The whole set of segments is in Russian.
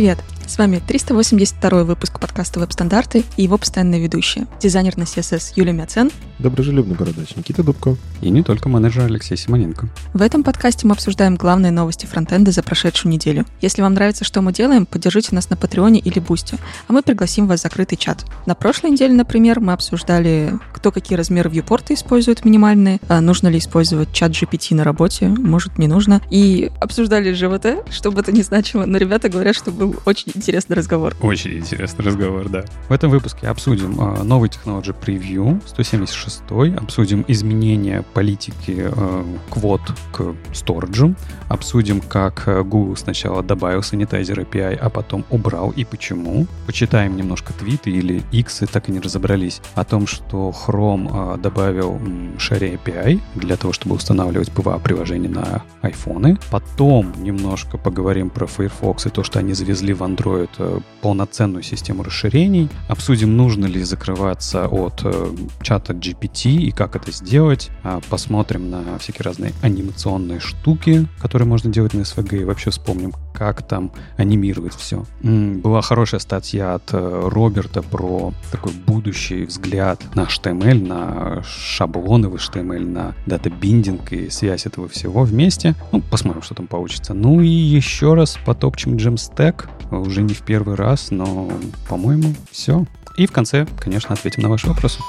Привет! С вами 382 выпуск подкаста «Веб-стандарты» и его постоянные ведущие. Дизайнер на CSS Юлия Мяцен. Доброжелюбный бородач Никита Дубко. И не только менеджер Алексей Симоненко. В этом подкасте мы обсуждаем главные новости фронтенда за прошедшую неделю. Если вам нравится, что мы делаем, поддержите нас на Патреоне или Бусте, а мы пригласим вас в закрытый чат. На прошлой неделе, например, мы обсуждали, кто какие размеры вьюпорта использует минимальные, а нужно ли использовать чат GPT на работе, может, не нужно, и обсуждали ЖВТ, что бы это ни значило, но ребята говорят, что был очень интересный разговор. Очень интересный разговор, да. В этом выпуске обсудим э, новый Technology Preview 176, обсудим изменения политики э, квот к сториджу, обсудим, как э, Google сначала добавил Sanitizer API, а потом убрал и почему. Почитаем немножко твиты или иксы, так и не разобрались, о том, что Chrome э, добавил Share API для того, чтобы устанавливать PWA-приложения на iPhone. Потом немножко поговорим про Firefox и то, что они завезли в Android э, полноценную систему расширений. Обсудим, нужно ли закрываться от э, чата GPT и как это сделать. А, посмотрим на всякие разные анимационные штуки, которые можно делать на SVG. И вообще вспомним, как там анимировать все. Была хорошая статья от э, Роберта про такой будущий взгляд на HTML, на шаблоны в HTML, на дата-биндинг и связь этого всего вместе. Ну, посмотрим, что там получится. Ну и еще раз потопчем Jamstack. Уже не в первый раз, но, по-моему, все. И в конце, конечно, ответим на ваши вопросы.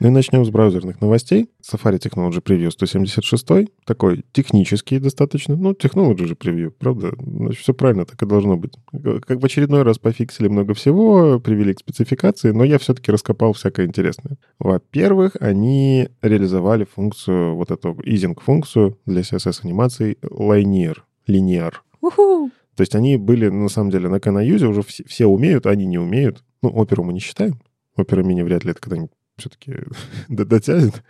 Ну и начнем с браузерных новостей. Safari Technology Preview 176, такой технический достаточно, ну, Technology же Preview, правда? Значит, все правильно, так и должно быть. Как в очередной раз пофиксили много всего, привели к спецификации, но я все-таки раскопал всякое интересное. Во-первых, они реализовали функцию, вот эту easing-функцию для CSS-анимаций Linear, Linear. Уху! То есть они были, на самом деле, на Canаюзе уже все, все умеют, а они не умеют. Ну, оперу мы не считаем. Опера мини вряд ли это когда-нибудь все-таки дотянет.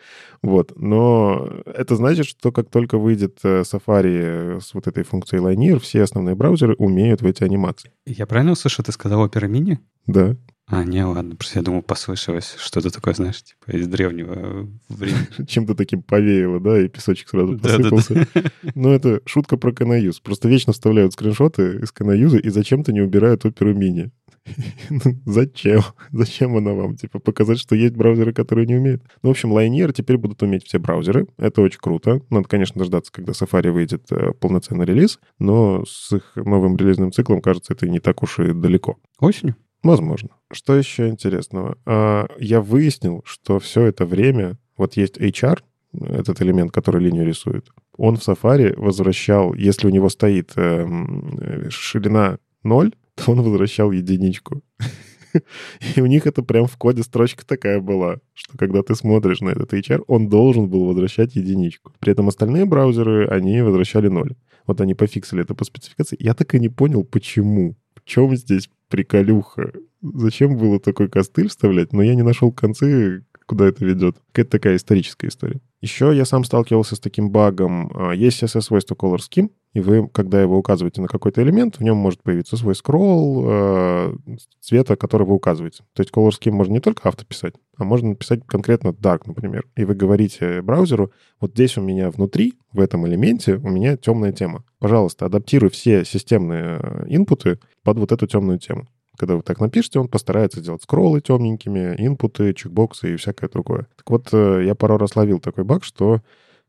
Вот. Но это значит, что как только выйдет э, Safari с вот этой функцией Linear, все основные браузеры умеют в эти анимации. Я правильно услышал, ты сказал Opera Mini? Да. А, не, ладно, просто я думал, послышалось что-то такое, знаешь, типа из древнего времени. Чем-то таким повеяло, да, и песочек сразу посыпался. Но это шутка про Canayuse. Просто вечно вставляют скриншоты из Canayuse и зачем-то не убирают оперу мини. Ну, зачем? Зачем она вам? Типа показать, что есть браузеры, которые не умеют. Ну, в общем, Linear теперь будут уметь все браузеры. Это очень круто. Надо, конечно, дождаться, когда Safari выйдет э, полноценный релиз, но с их новым релизным циклом, кажется, это не так уж и далеко. Осенью? Возможно. Что еще интересного? А, я выяснил, что все это время, вот есть HR, этот элемент, который линию рисует, он в Safari возвращал, если у него стоит эм, ширина 0, то он возвращал единичку. И у них это прям в коде строчка такая была, что когда ты смотришь на этот HR, он должен был возвращать единичку. При этом остальные браузеры, они возвращали ноль. Вот они пофиксили это по спецификации. Я так и не понял, почему. В чем здесь приколюха? Зачем было такой костыль вставлять? Но я не нашел концы, куда это ведет. Какая-то такая историческая история. Еще я сам сталкивался с таким багом. А, есть CSS свойство color scheme, и вы, когда его указываете на какой-то элемент, в нем может появиться свой скролл э, цвета, который вы указываете. То есть color scheme можно не только авто писать, а можно написать конкретно dark, например. И вы говорите браузеру, вот здесь у меня внутри, в этом элементе, у меня темная тема. Пожалуйста, адаптируй все системные э, инпуты под вот эту темную тему. Когда вы так напишете, он постарается сделать скроллы темненькими, инпуты, чекбоксы и всякое другое. Так вот, э, я пару раз ловил такой баг, что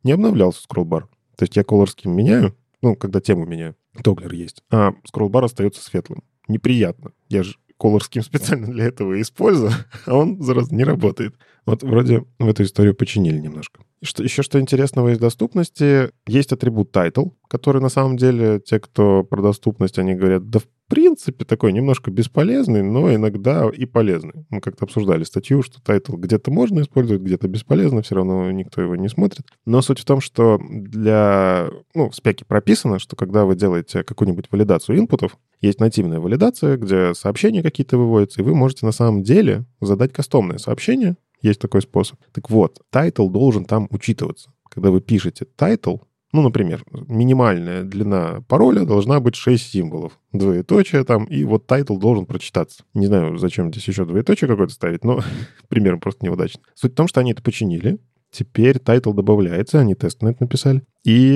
не обновлялся скролл-бар. То есть я color scheme меняю, ну, когда тему меняю, тоглер есть, а скролл-бар остается светлым. Неприятно. Я же Color Scheme специально для этого использую, а он, зараз, не работает. Вот вроде в эту историю починили немножко. Что, еще что интересного из доступности, есть атрибут title, который на самом деле те, кто про доступность, они говорят, да в принципе такой немножко бесполезный, но иногда и полезный. Мы как-то обсуждали статью, что title где-то можно использовать, где-то бесполезно, все равно никто его не смотрит. Но суть в том, что для... Ну, в спеке прописано, что когда вы делаете какую-нибудь валидацию инпутов, есть нативная валидация, где сообщения какие-то выводятся, и вы можете на самом деле задать кастомное сообщение, есть такой способ. Так вот, title должен там учитываться. Когда вы пишете title, ну, например, минимальная длина пароля должна быть 6 символов. Двоеточие там, и вот title должен прочитаться. Не знаю, зачем здесь еще двоеточие какое-то ставить, но примерно просто неудачно. Суть в том, что они это починили, Теперь title добавляется, они тест на это написали. И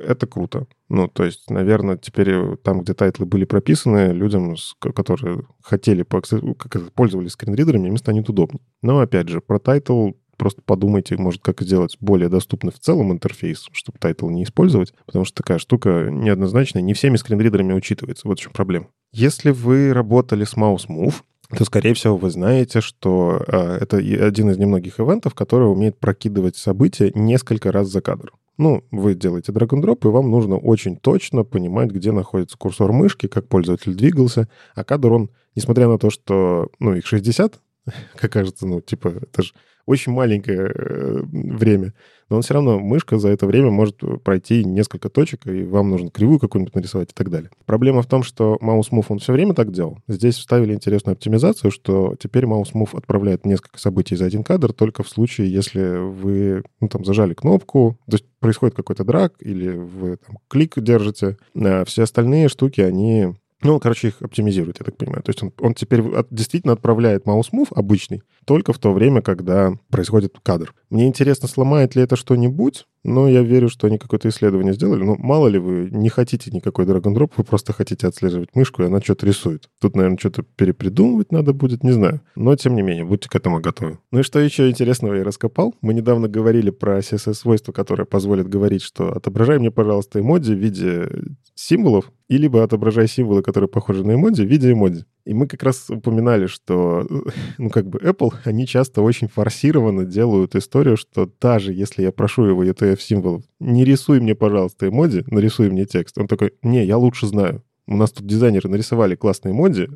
это круто. Ну, то есть, наверное, теперь там, где тайтлы были прописаны, людям, которые хотели, как пользовались скринридерами, им станет удобнее. Но, опять же, про title просто подумайте, может, как сделать более доступный в целом интерфейс, чтобы title не использовать, потому что такая штука неоднозначная, не всеми скринридерами учитывается. Вот в чем проблема. Если вы работали с Mouse Move, то, скорее всего, вы знаете, что э, это один из немногих ивентов, который умеет прокидывать события несколько раз за кадр. Ну, вы делаете and drop, и вам нужно очень точно понимать, где находится курсор мышки, как пользователь двигался, а кадр он, несмотря на то, что, ну, их 60, как кажется, ну, типа, это же очень маленькое э, время, но он все равно, мышка за это время может пройти несколько точек, и вам нужно кривую какую-нибудь нарисовать и так далее. Проблема в том, что Mouse Move, он все время так делал. Здесь вставили интересную оптимизацию, что теперь Mouse Move отправляет несколько событий за один кадр только в случае, если вы ну, там зажали кнопку, то есть происходит какой-то драк, или вы там клик держите. А все остальные штуки, они ну, короче, их оптимизирует, я так понимаю. То есть он, он теперь от, действительно отправляет move обычный только в то время, когда происходит кадр. Мне интересно, сломает ли это что-нибудь, но я верю, что они какое-то исследование сделали. Ну, мало ли вы не хотите никакой drag вы просто хотите отслеживать мышку, и она что-то рисует. Тут, наверное, что-то перепридумывать надо будет, не знаю. Но, тем не менее, будьте к этому готовы. Ну и что еще интересного я раскопал? Мы недавно говорили про CSS-свойство, которое позволит говорить, что отображай мне, пожалуйста, эмодзи в виде символов, и либо отображай символы, которые похожи на эмодзи, в виде эмодзи. И мы как раз упоминали, что, ну, как бы Apple, они часто очень форсированно делают историю, что даже если я прошу его ETF-символов, не рисуй мне, пожалуйста, эмодзи, нарисуй мне текст. Он такой, не, я лучше знаю. У нас тут дизайнеры нарисовали классные эмодзи,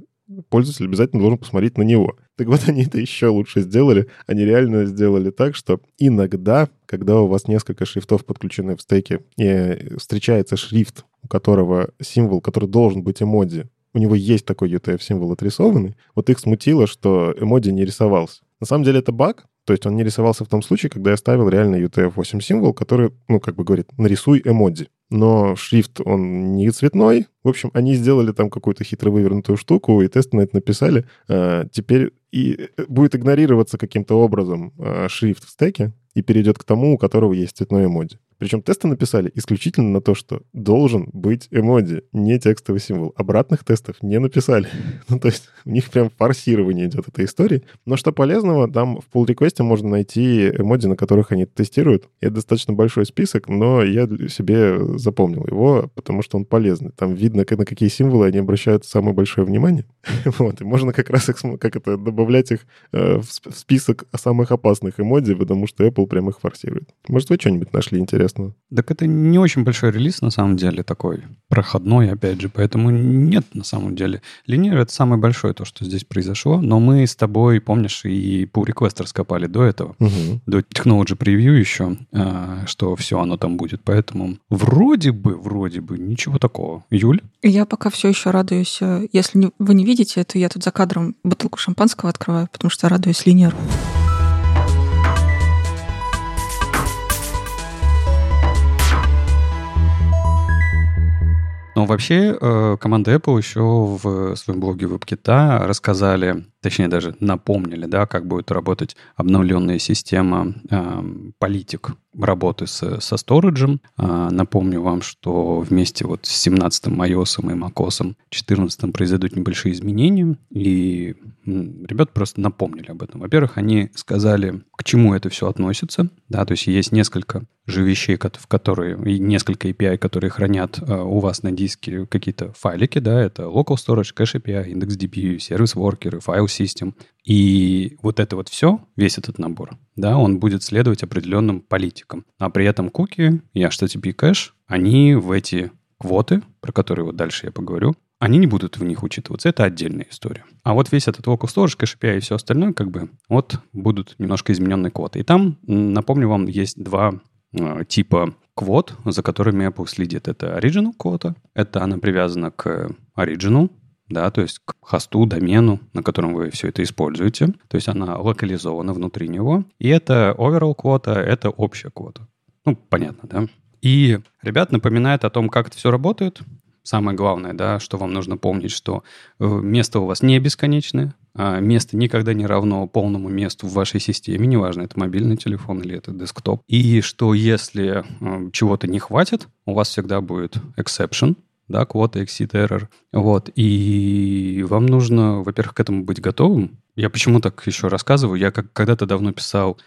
пользователь обязательно должен посмотреть на него. Так вот, они это еще лучше сделали. Они реально сделали так, что иногда, когда у вас несколько шрифтов подключены в стеке, и встречается шрифт, у которого символ, который должен быть эмодзи, у него есть такой UTF-символ отрисованный, вот их смутило, что эмодзи не рисовался. На самом деле это баг, то есть он не рисовался в том случае, когда я ставил реально UTF-8 символ, который, ну, как бы говорит, нарисуй эмодзи. Но шрифт, он не цветной. В общем, они сделали там какую-то хитро вывернутую штуку, и тест на это написали. А, теперь и э, будет игнорироваться каким-то образом а, шрифт в стеке и перейдет к тому, у которого есть цветной эмодзи. Причем тесты написали исключительно на то, что должен быть эмодзи, не текстовый символ. Обратных тестов не написали. ну, то есть у них прям форсирование идет этой истории. Но что полезного, там в pull реквесте можно найти эмодзи, на которых они тестируют. Это достаточно большой список, но я себе запомнил его, потому что он полезный. Там видно, на какие символы они обращают самое большое внимание. вот, и можно как раз их, как это, добавлять их э, в список самых опасных эмодзи, потому что Apple прям их форсирует. Может, вы что-нибудь нашли интересное? интересного. Так это не очень большой релиз, на самом деле, такой проходной, опять же, поэтому нет, на самом деле. Линейр — это самое большое то, что здесь произошло, но мы с тобой, помнишь, и pull request раскопали до этого, угу. до Technology Preview еще, а, что все оно там будет, поэтому вроде бы, вроде бы, ничего такого. Юль? Я пока все еще радуюсь. Э, если вы не видите, то я тут за кадром бутылку шампанского открываю, потому что радуюсь линейру. Но вообще э, команда Apple еще в своем блоге WebKit рассказали, точнее даже напомнили, да, как будет работать обновленная система э, политик работы с, со сториджем. Э, напомню вам, что вместе вот с 17 iOS и macOS 14 произойдут небольшие изменения, и ребят просто напомнили об этом. Во-первых, они сказали, к чему это все относится, да, то есть есть несколько же вещей, в которые, и несколько API, которые хранят э, у вас на диске какие-то файлики, да, это local storage, cache API, IndexDB, сервис worker, file system. И вот это вот все, весь этот набор, да, он будет следовать определенным политикам. А при этом куки и HTTP кэш, они в эти квоты, про которые вот дальше я поговорю, они не будут в них учитываться. Это отдельная история. А вот весь этот local storage, API и все остальное, как бы, вот будут немножко измененные квоты. И там, напомню вам, есть два Э, типа квот, за которыми Apple следит. Это original квота, это она привязана к original, да, то есть к хосту, домену, на котором вы все это используете. То есть она локализована внутри него. И это overall квота, это общая квота. Ну, понятно, да? И ребят напоминает о том, как это все работает. Самое главное, да, что вам нужно помнить, что э, место у вас не бесконечное, а, место никогда не равно полному месту в вашей системе, неважно, это мобильный телефон или это десктоп. И что если а, чего-то не хватит, у вас всегда будет exception, да, квота, exit error. Вот. И вам нужно, во-первых, к этому быть готовым. Я почему так еще рассказываю? Я как когда-то давно писал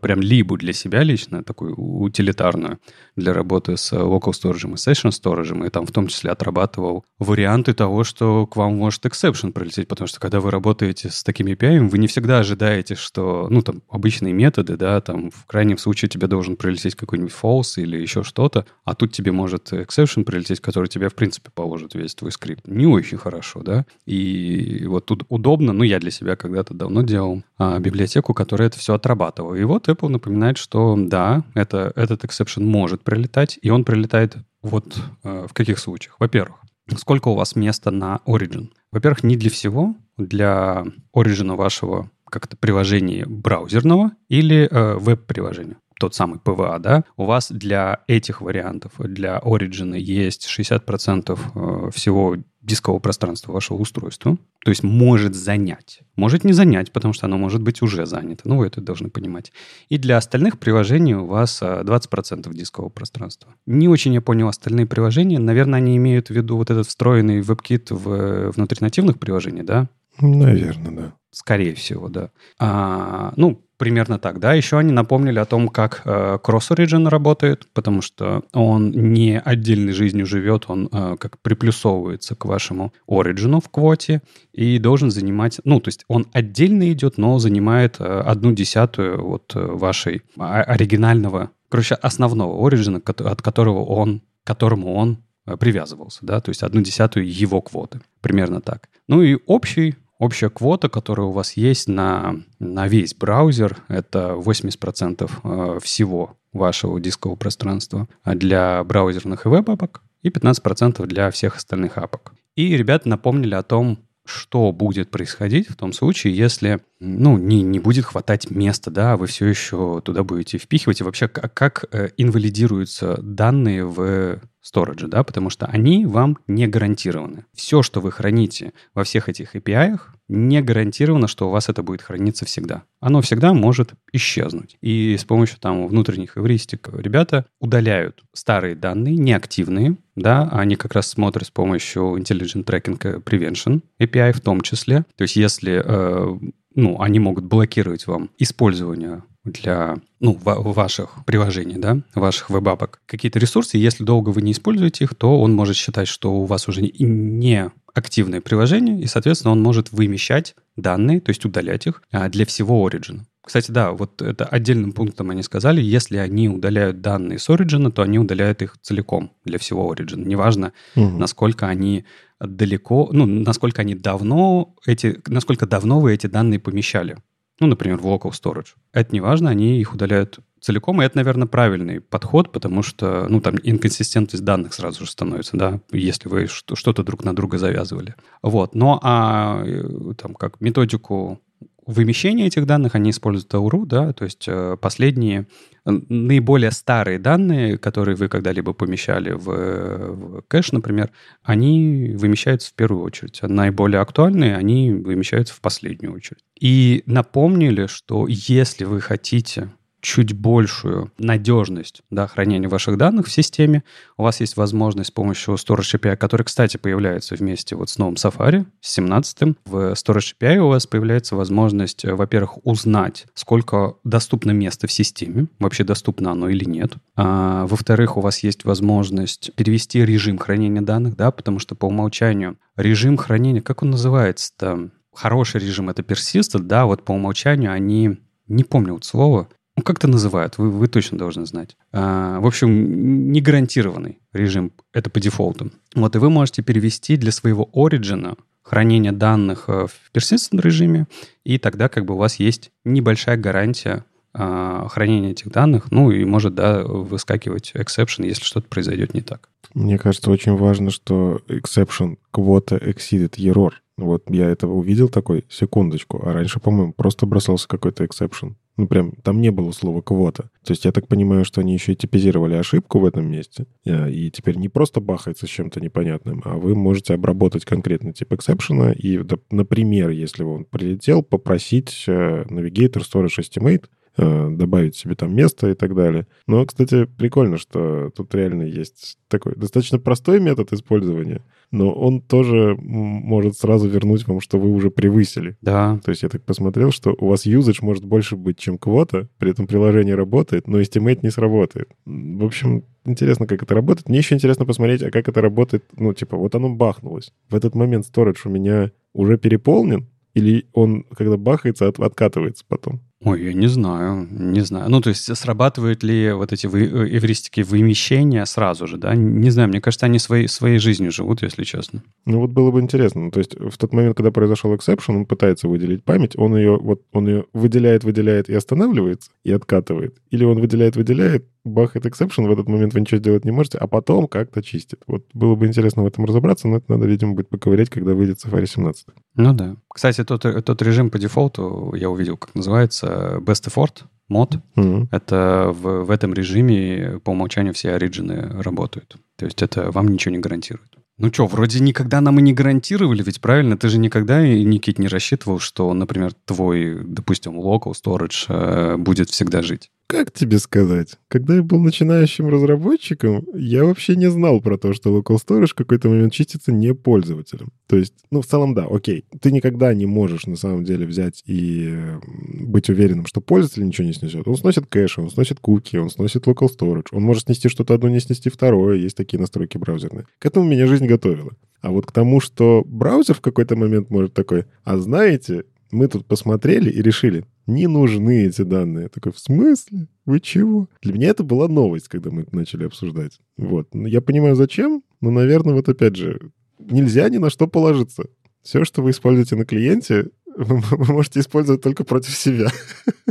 прям либо для себя лично, такую утилитарную, для работы с local storage и session storage, и там в том числе отрабатывал варианты того, что к вам может exception прилететь, потому что когда вы работаете с такими API, вы не всегда ожидаете, что, ну, там, обычные методы, да, там, в крайнем случае тебе должен прилететь какой-нибудь false или еще что-то, а тут тебе может exception прилететь, который тебе, в принципе, положит весь твой скрипт. Не очень хорошо, да, и вот тут удобно, ну, я для себя когда-то давно делал а, библиотеку, которая это все отрабатывала, и вот Apple напоминает, что да, это, этот exception может прилетать, и он прилетает вот э, в каких случаях. Во-первых, сколько у вас места на Origin? Во-первых, не для всего, для Origin вашего как-то приложения браузерного или э, веб-приложения тот самый PVA, да, у вас для этих вариантов, для Origin есть 60% э, всего дискового пространства вашего устройства, то есть может занять. Может не занять, потому что оно может быть уже занято. Ну, вы это должны понимать. И для остальных приложений у вас 20% э, дискового пространства. Не очень я понял остальные приложения. Наверное, они имеют в виду вот этот встроенный WebKit в, э, внутри нативных приложений, да? Наверное, да. Скорее всего, да. А, ну, примерно так, да. Еще они напомнили о том, как э, Cross Origin работает, потому что он не отдельной жизнью живет, он э, как приплюсовывается к вашему Origin в квоте и должен занимать, ну, то есть он отдельно идет, но занимает э, одну десятую вот э, вашей оригинального, короче, основного Origin, от которого он, которому он э, привязывался, да, то есть одну десятую его квоты, примерно так. Ну и общий Общая квота, которая у вас есть на, на весь браузер, это 80% э, всего вашего дискового пространства для браузерных и веб-апок и 15% для всех остальных апок. И ребята напомнили о том, что будет происходить в том случае, если ну, не, не будет хватать места, да, вы все еще туда будете впихивать. И вообще, как, как э, инвалидируются данные в storage, да, потому что они вам не гарантированы. Все, что вы храните во всех этих API, не гарантировано, что у вас это будет храниться всегда. Оно всегда может исчезнуть. И с помощью там внутренних эвристик ребята удаляют старые данные, неактивные, да, они как раз смотрят с помощью Intelligent Tracking Prevention API в том числе. То есть если э, ну, они могут блокировать вам использование для ну, ваших приложений, да, ваших веб-апок, какие-то ресурсы, если долго вы не используете их, то он может считать, что у вас уже не активное приложение, и, соответственно, он может вымещать данные, то есть удалять их а, для всего Origin. Кстати, да, вот это отдельным пунктом они сказали, если они удаляют данные с Origin, то они удаляют их целиком для всего Origin. Неважно, угу. насколько они далеко, ну, насколько они давно эти, насколько давно вы эти данные помещали ну, например, в local storage. Это не важно, они их удаляют целиком, и это, наверное, правильный подход, потому что, ну, там инконсистентность данных сразу же становится, да, если вы что-то друг на друга завязывали. Вот, но а э, там как методику вымещения этих данных они используют Auru, да, то есть э, последние наиболее старые данные, которые вы когда-либо помещали в, в кэш, например, они вымещаются в первую очередь. А наиболее актуальные, они вымещаются в последнюю очередь. И напомнили, что если вы хотите чуть большую надежность да, хранения ваших данных в системе. У вас есть возможность с помощью Storage API, который, кстати, появляется вместе вот с новым Safari, с 17 В Storage API у вас появляется возможность, э, во-первых, узнать, сколько доступно места в системе, вообще доступно оно или нет. А, во-вторых, у вас есть возможность перевести режим хранения данных, да, потому что по умолчанию режим хранения, как он называется-то? Хороший режим — это persistent, да, вот по умолчанию они не помню вот слово, ну, как это называют? Вы, вы точно должны знать. А, в общем, не гарантированный режим. Это по дефолту. Вот, и вы можете перевести для своего оригина хранение данных э, в persistent режиме, и тогда как бы у вас есть небольшая гарантия а, хранения этих данных, ну и может, да, выскакивать exception, если что-то произойдет не так. Мне кажется, очень важно, что exception квота exceeded error. Вот я это увидел такой, секундочку, а раньше, по-моему, просто бросался какой-то exception Ну, прям там не было слова квота. То есть я так понимаю, что они еще и типизировали ошибку в этом месте. Э, и теперь не просто бахается с чем-то непонятным, а вы можете обработать конкретно тип эксепшена. И, например, если он прилетел, попросить э, Navigator Storage Estimate Э, добавить себе там место и так далее. Но, кстати, прикольно, что тут реально есть такой достаточно простой метод использования, но он тоже может сразу вернуть вам, что вы уже превысили. Да. То есть я так посмотрел, что у вас юзаж может больше быть, чем квота, при этом приложение работает, но estimate не сработает. В общем, интересно, как это работает. Мне еще интересно посмотреть, а как это работает, ну, типа, вот оно бахнулось. В этот момент storage у меня уже переполнен, или он, когда бахается, от, откатывается потом? Ой, я не знаю, не знаю. Ну, то есть срабатывают ли вот эти вы, э, эвристики вымещения сразу же, да? Не знаю, мне кажется, они своей, своей жизнью живут, если честно. Ну, вот было бы интересно. Ну, то есть в тот момент, когда произошел exception, он пытается выделить память, он ее, вот, он ее выделяет, выделяет и останавливается, и откатывает. Или он выделяет, выделяет, бахает exception, в этот момент вы ничего сделать не можете, а потом как-то чистит. Вот было бы интересно в этом разобраться, но это надо, видимо, будет поковырять, когда выйдет Safari 17. Ну да. Кстати, тот, тот режим по дефолту, я увидел, как называется, Best Effort мод. Mm-hmm. Это в, в этом режиме по умолчанию все оригины работают. То есть это вам ничего не гарантирует. Ну что, вроде никогда нам и не гарантировали, ведь правильно? Ты же никогда, Никит, не рассчитывал, что, например, твой, допустим, local storage э, будет всегда жить. Как тебе сказать? Когда я был начинающим разработчиком, я вообще не знал про то, что local storage в какой-то момент чистится не пользователем. То есть, ну, в целом, да, окей. Ты никогда не можешь, на самом деле, взять и быть уверенным, что пользователь ничего не снесет. Он сносит кэш, он сносит куки, он сносит local storage. Он может снести что-то одно, не снести второе. Есть такие настройки браузерные. К этому меня жизнь готовила. А вот к тому, что браузер в какой-то момент может такой, а знаете, мы тут посмотрели и решили, не нужны эти данные. Я такой, в смысле? Вы чего? Для меня это была новость, когда мы это начали обсуждать. Вот. Ну, я понимаю, зачем, но, наверное, вот опять же, нельзя ни на что положиться. Все, что вы используете на клиенте, вы, можете использовать только против себя.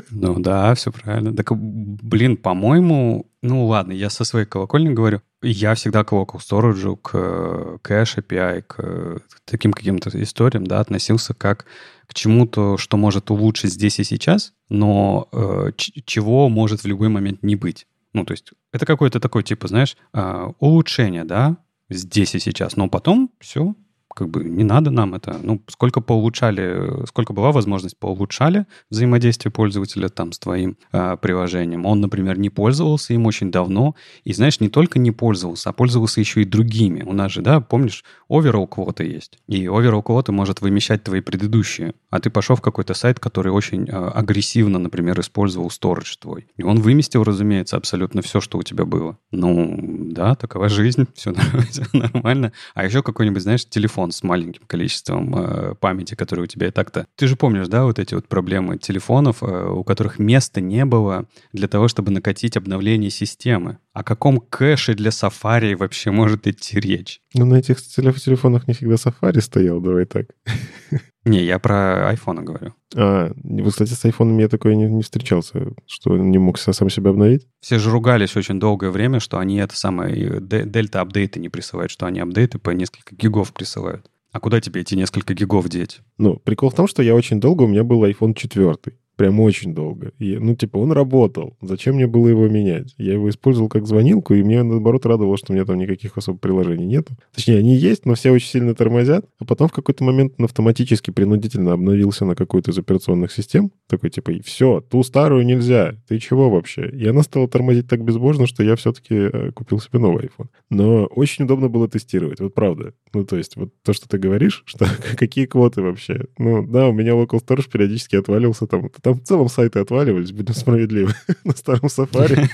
Ну да, все правильно. Так, блин, по-моему, ну ладно, я со своей колокольни говорю, я всегда к local storage, к кэш API, к таким каким-то историям, да, относился как к чему-то, что может улучшить здесь и сейчас, но э, чего может в любой момент не быть. Ну, то есть это какое-то такое, типа, знаешь, э, улучшение, да, здесь и сейчас, но потом все, как бы не надо нам это. Ну, сколько поулучшали, сколько была возможность, поулучшали взаимодействие пользователя там с твоим э, приложением. Он, например, не пользовался им очень давно, и, знаешь, не только не пользовался, а пользовался еще и другими. У нас же, да, помнишь, overall квота есть. И overall квота может вымещать твои предыдущие. А ты пошел в какой-то сайт, который очень э, агрессивно, например, использовал storage твой. И он выместил, разумеется, абсолютно все, что у тебя было. Ну, да, такова жизнь, все нормально. А еще какой-нибудь, знаешь, телефон телефон с маленьким количеством э, памяти, который у тебя и так-то. Ты же помнишь, да, вот эти вот проблемы телефонов, э, у которых места не было для того, чтобы накатить обновление системы. О каком кэше для Safari вообще может идти речь? Ну, на этих телефонах не всегда Safari стоял, давай так. Не, я про iPhone говорю. А, вот, кстати, с iPhone я такой не, не встречался, что не мог сам себя обновить. Все же ругались очень долгое время, что они это самое, дельта апдейты не присылают, что они апдейты по несколько гигов присылают. А куда тебе эти несколько гигов деть? Ну, прикол в том, что я очень долго, у меня был iPhone 4. Прям очень долго. И, ну, типа, он работал. Зачем мне было его менять? Я его использовал как звонилку, и мне, наоборот, радовало, что у меня там никаких особо приложений нету. Точнее, они есть, но все очень сильно тормозят. А потом в какой-то момент он автоматически, принудительно обновился на какую-то из операционных систем. Такой, типа, все, ту старую нельзя. Ты чего вообще? И она стала тормозить так безбожно, что я все-таки э, купил себе новый iPhone. Но очень удобно было тестировать, вот правда. Ну, то есть, вот то, что ты говоришь, что какие квоты вообще. Ну, да, у меня local storage периодически отваливался там там в целом сайты отваливались, будем справедливы, на старом Safari.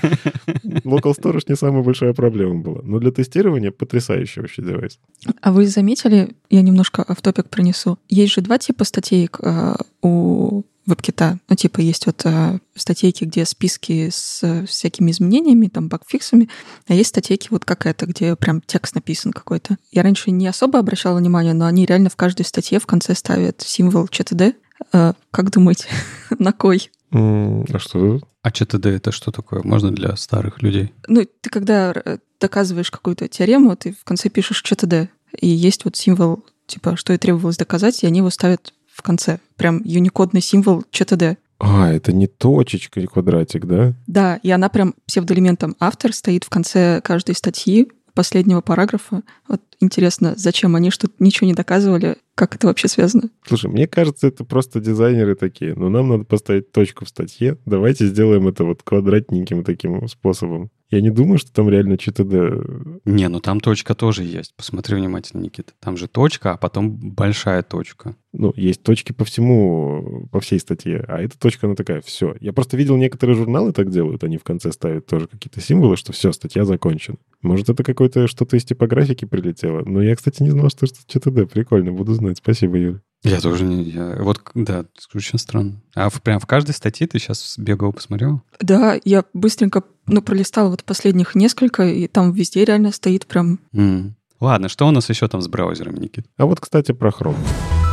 Local Storage не самая большая проблема была. Но для тестирования потрясающий вообще девайс. А вы заметили, я немножко в топик принесу, есть же два типа статей э, у веб-кита. Ну, типа, есть вот э, статейки, где списки с э, всякими изменениями, там, багфиксами, а есть статейки вот как это, где прям текст написан какой-то. Я раньше не особо обращала внимание, но они реально в каждой статье в конце ставят символ ЧТД, как думаете, на кой? А что это? А ЧТД это что такое? Можно для старых людей? Ну, ты когда э, доказываешь какую-то теорему, ты в конце пишешь ЧТД. И есть вот символ, типа, что и требовалось доказать, и они его ставят в конце. Прям юникодный символ ЧТД. А, это не точечка и квадратик, да? Да, и она прям псевдоэлементом автор стоит в конце каждой статьи, последнего параграфа. Вот интересно, зачем они что-то ничего не доказывали, как это вообще связано? Слушай, мне кажется, это просто дизайнеры такие. Но нам надо поставить точку в статье. Давайте сделаем это вот квадратненьким таким способом. Я не думаю, что там реально ЧТД. Не, ну там точка тоже есть. Посмотри внимательно, Никита. Там же точка, а потом большая точка. Ну, есть точки по всему, по всей статье, а эта точка, она такая, все. Я просто видел, некоторые журналы так делают, они в конце ставят тоже какие-то символы, что все, статья закончена. Может, это какое-то что-то из типографики прилетело. Но я, кстати, не знал, что это ЧТД. Прикольно, буду знать. Спасибо, Юля. Я тоже не... Я, вот, да, очень странно. А в, прям в каждой статье ты сейчас бегал, посмотрел? Да, я быстренько, ну, пролистала вот последних несколько, и там везде реально стоит прям... Mm. Ладно, что у нас еще там с браузерами, Никит? А вот, кстати, про Chrome.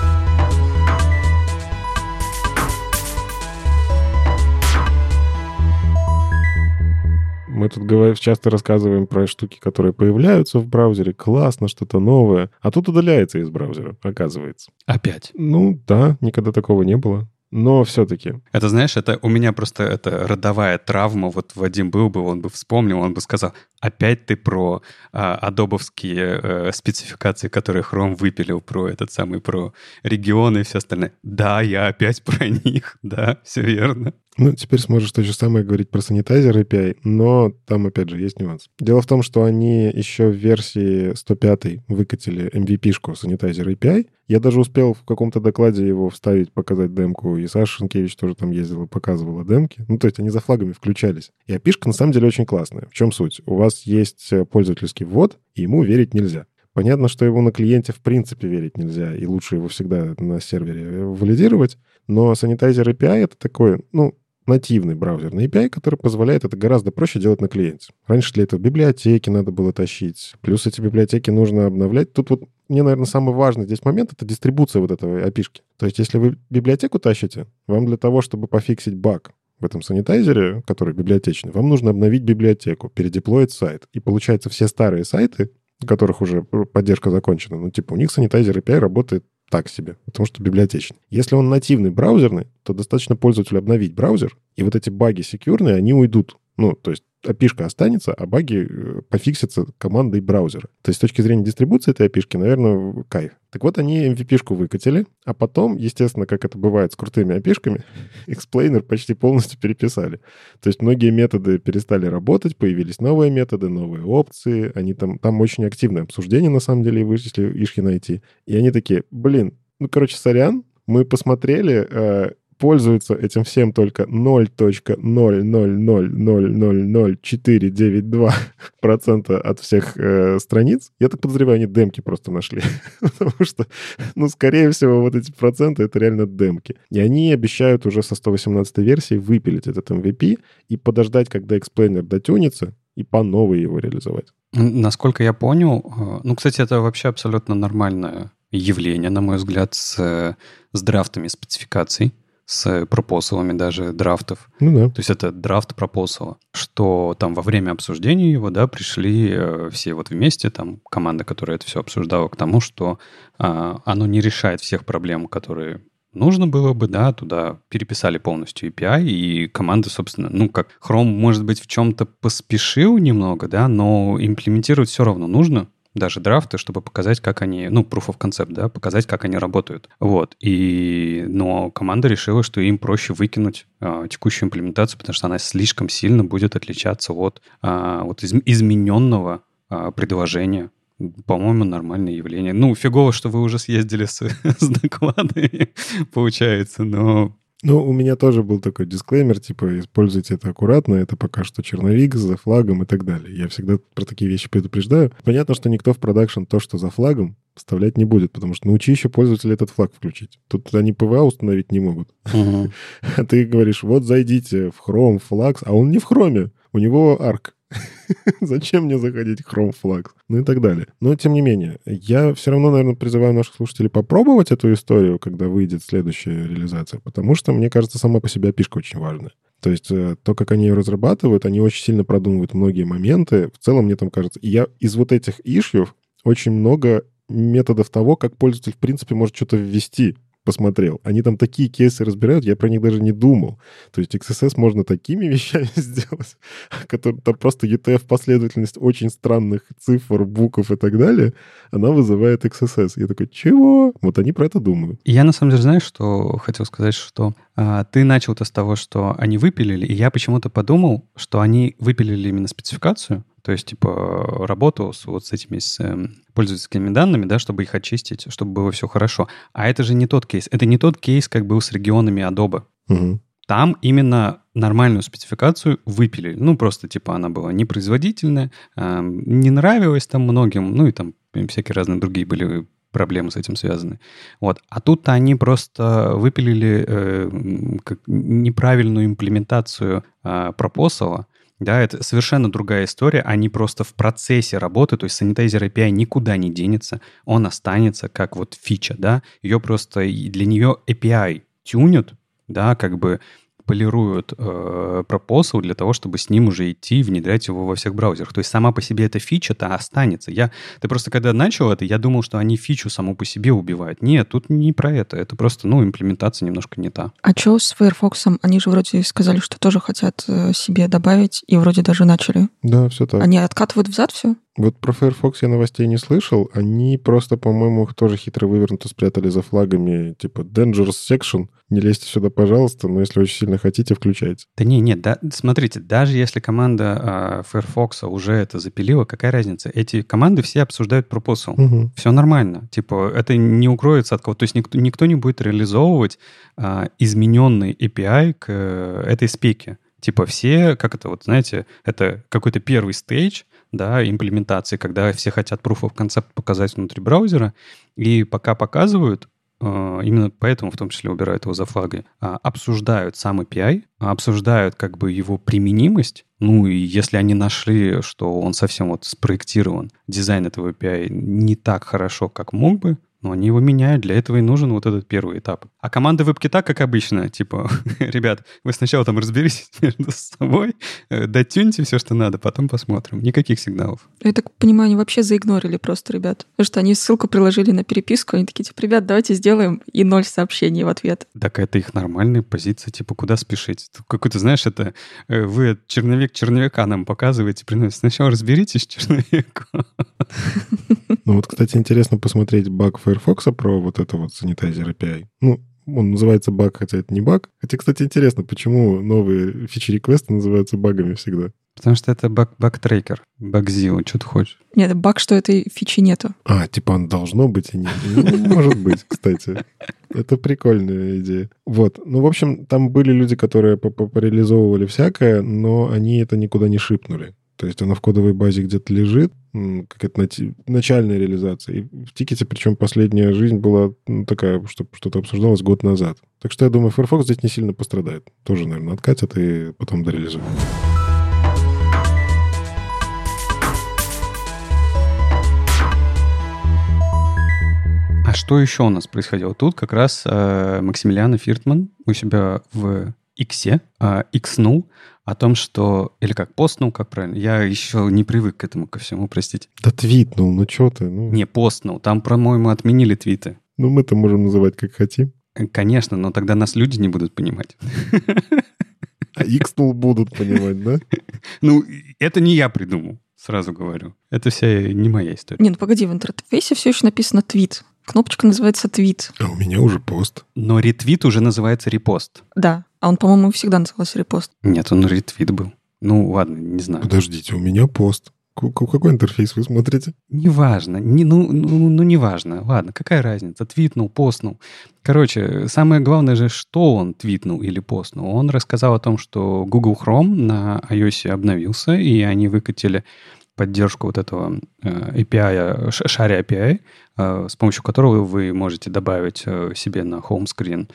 Мы тут говорим, часто рассказываем про штуки, которые появляются в браузере. Классно, что-то новое. А тут удаляется из браузера, оказывается. Опять? Ну да, никогда такого не было но все-таки. Это, знаешь, это у меня просто это родовая травма. Вот Вадим был бы, он бы вспомнил, он бы сказал, опять ты про а, адобовские а, спецификации, которые Chrome выпилил, про этот самый, про регионы и все остальное. Да, я опять про них, да, все верно. Ну, теперь сможешь то же самое говорить про санитайзер API, но там, опять же, есть нюанс. Дело в том, что они еще в версии 105 выкатили MVP-шку санитайзер API. Я даже успел в каком-то докладе его вставить, показать демку, и Саша Шенкевич тоже там ездила, показывала демки. Ну, то есть они за флагами включались. И api на самом деле очень классная. В чем суть? У вас есть пользовательский ввод, и ему верить нельзя. Понятно, что его на клиенте в принципе верить нельзя, и лучше его всегда на сервере валидировать. Но Sanitizer API — это такой, ну, нативный браузерный API, который позволяет это гораздо проще делать на клиенте. Раньше для этого библиотеки надо было тащить. Плюс эти библиотеки нужно обновлять. Тут вот мне, наверное, самый важный здесь момент — это дистрибуция вот этого API. -шки. То есть если вы библиотеку тащите, вам для того, чтобы пофиксить баг в этом санитайзере, который библиотечный, вам нужно обновить библиотеку, передеплоить сайт. И получается, все старые сайты, у которых уже поддержка закончена, ну, типа, у них Sanitizer API работает так себе, потому что библиотечный. Если он нативный браузерный, то достаточно пользователю обновить браузер, и вот эти баги секьюрные, они уйдут. Ну, то есть API останется, а баги э, пофиксятся командой браузера. То есть с точки зрения дистрибуции этой API наверное, кайф. Так вот, они MVP -шку выкатили, а потом, естественно, как это бывает с крутыми API explainer почти полностью переписали. То есть многие методы перестали работать, появились новые методы, новые опции. Они там, там очень активное обсуждение, на самом деле, вышли ишки найти. И они такие, блин, ну, короче, сорян, мы посмотрели, э, пользуются этим всем только 0.000000492% от всех э, страниц. Я так подозреваю, они демки просто нашли. Потому что, ну, скорее всего, вот эти проценты — это реально демки. И они обещают уже со 118 версии выпилить этот MVP и подождать, когда explainer дотюнится, и по новой его реализовать. Насколько я понял, э, ну, кстати, это вообще абсолютно нормальное явление, на мой взгляд, с, с драфтами спецификаций с пропосалами даже драфтов. Ну да. То есть это драфт пропосала, что там во время обсуждения его, да, пришли э, все вот вместе, там команда, которая это все обсуждала, к тому, что э, оно не решает всех проблем, которые нужно было бы, да, туда переписали полностью API, и команда, собственно, ну, как Chrome, может быть, в чем-то поспешил немного, да, но имплементировать все равно нужно, даже драфты, чтобы показать, как они, ну, proof of concept, да, показать, как они работают. Вот. И, но команда решила, что им проще выкинуть э, текущую имплементацию, потому что она слишком сильно будет отличаться от, э, от из, измененного э, предложения. По-моему, нормальное явление. Ну, фигово, что вы уже съездили с, с докладами, получается, но ну, у меня тоже был такой дисклеймер, типа, используйте это аккуратно, это пока что черновик за флагом и так далее. Я всегда про такие вещи предупреждаю. Понятно, что никто в продакшн то, что за флагом, вставлять не будет, потому что научи еще пользователя этот флаг включить. Тут они PWA установить не могут. А ты говоришь, вот зайдите в Chrome, флагс, а он не в Chrome, у него арк. Зачем мне заходить в Chrome Flags? Ну и так далее. Но, тем не менее, я все равно, наверное, призываю наших слушателей попробовать эту историю, когда выйдет следующая реализация, потому что, мне кажется, сама по себе опишка очень важная. То есть э, то, как они ее разрабатывают, они очень сильно продумывают многие моменты. В целом, мне там кажется, я из вот этих ишьев очень много методов того, как пользователь, в принципе, может что-то ввести посмотрел. Они там такие кейсы разбирают, я про них даже не думал. То есть XSS можно такими вещами сделать, которые там просто UTF последовательность очень странных цифр, букв и так далее, она вызывает XSS. Я такой, чего? Вот они про это думают. Я на самом деле, знаешь, что хотел сказать, что а, ты начал-то с того, что они выпилили, и я почему-то подумал, что они выпилили именно спецификацию, то есть, типа, работу с, вот с этими с, э, пользовательскими данными, да, чтобы их очистить, чтобы было все хорошо. А это же не тот кейс. Это не тот кейс, как был с регионами Adobe. Угу. Там именно нормальную спецификацию выпилили. Ну, просто, типа, она была непроизводительная, э, не нравилась там многим, ну, и там всякие разные другие были проблемы с этим связаны. Вот. А тут они просто выпилили э, как неправильную имплементацию э, пропосала, да, это совершенно другая история. Они просто в процессе работы, то есть Sanitizer API никуда не денется, он останется как вот фича, да. Ее просто для нее API тюнят, да, как бы полируют э, пропосал для того, чтобы с ним уже идти и внедрять его во всех браузерах. То есть сама по себе эта фича-то останется. Я, ты просто когда начал это, я думал, что они фичу саму по себе убивают. Нет, тут не про это. Это просто, ну, имплементация немножко не та. А что с Firefox? Они же вроде сказали, что тоже хотят э, себе добавить, и вроде даже начали. Да, все так. Они откатывают взад все? Вот про Firefox я новостей не слышал. Они просто, по-моему, их тоже хитро вывернуто спрятали за флагами типа Dangerous Section. Не лезьте сюда, пожалуйста, но если очень сильно хотите, включайте. Да не, нет, да, смотрите, даже если команда э, Firefox уже это запилила, какая разница? Эти команды все обсуждают пропосал. Угу. Все нормально. Типа, это не укроется от кого-то. То есть никто, никто не будет реализовывать э, измененный API к э, этой спеке. Типа все, как это вот, знаете, это какой-то первый стейдж, да, имплементации, когда все хотят proof of concept показать внутри браузера, и пока показывают, э, именно поэтому в том числе убирают его за флаги, а, обсуждают сам API, обсуждают как бы его применимость, ну и если они нашли, что он совсем вот спроектирован, дизайн этого API не так хорошо, как мог бы, но они его меняют, для этого и нужен вот этот первый этап. А команда WebKit, как обычно, типа, ребят, вы сначала там разберитесь между собой, э, дотюньте все, что надо, потом посмотрим. Никаких сигналов. Я так понимаю, они вообще заигнорили просто, ребят. Потому что они ссылку приложили на переписку, они такие, типа, ребят, давайте сделаем, и ноль сообщений в ответ. Так это их нормальная позиция, типа, куда спешить? Какой-то, знаешь, это э, вы черновик черновика нам показываете, приносите. Сначала разберитесь черновик. Ну вот, кстати, интересно посмотреть баг Firefox про вот это вот Sanitizer API. Ну, он называется баг, хотя это не баг. Хотя, кстати, интересно, почему новые фичи-реквесты называются багами всегда. Потому что это баг, баг-трекер, баг-зио, что ты хочешь. Нет, баг, что этой фичи нету. А, типа он должно быть и нет. Ну, может быть, кстати. Это прикольная идея. Вот. Ну, в общем, там были люди, которые реализовывали всякое, но они это никуда не шипнули. То есть она в кодовой базе где-то лежит, какая-то начальная реализация. И в тикете, причем последняя жизнь была ну, такая, что что-то обсуждалось год назад. Так что я думаю, Firefox здесь не сильно пострадает. Тоже, наверное, откатят и потом дореализуют. А что еще у нас происходило? Тут как раз э, Максимилиан Фиртман у себя в Иксе э, икснул о том, что... Или как, постнул, как правильно? Я еще не привык к этому ко всему, простите. Да твитнул, ну что ты? Ну... Не, постнул. Там, по-моему, отменили твиты. Ну, мы-то можем называть как хотим. Э, конечно, но тогда нас люди не будут понимать. А икснул будут понимать, да? Ну, это не я придумал, сразу говорю. Это вся не моя история. Не, ну погоди, в интерфейсе все еще написано твит. Кнопочка называется твит. А у меня уже пост. Но ретвит уже называется репост. Да. А он, по-моему, всегда назывался репост. Нет, он ретвит был. Ну, ладно, не знаю. Подождите, у меня пост. Какой интерфейс вы смотрите? Неважно. Не, ну, ну, ну, неважно. Ладно, какая разница? Твитнул, постнул. Короче, самое главное же, что он твитнул или постнул. Он рассказал о том, что Google Chrome на iOS обновился, и они выкатили поддержку вот этого э, API, Share API, э, с помощью которого вы можете добавить э, себе на screen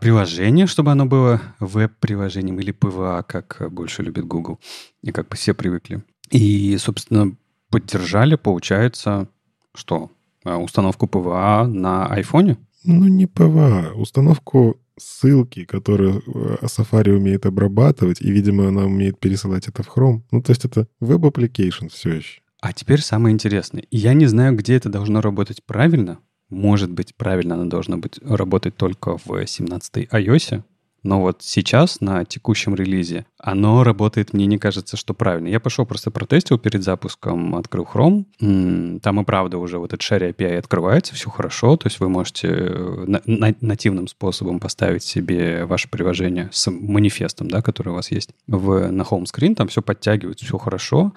приложение, чтобы оно было веб-приложением или PWA, как больше любит Google, и как все привыкли. И, собственно, поддержали, получается, что? Установку PWA на айфоне? Ну, не PWA, установку ссылки, которые э, Safari умеет обрабатывать, и, видимо, она умеет пересылать это в Chrome. Ну, то есть это web application все еще. А теперь самое интересное. Я не знаю, где это должно работать правильно. Может быть, правильно она должна быть работать только в 17 iOS, но вот сейчас, на текущем релизе, оно работает, мне не кажется, что правильно. Я пошел просто протестил перед запуском, открыл Chrome. Там и правда уже вот этот Share API открывается, все хорошо. То есть вы можете э, на- на- нативным способом поставить себе ваше приложение с манифестом, да, который у вас есть в, на home screen. Там все подтягивается, все хорошо.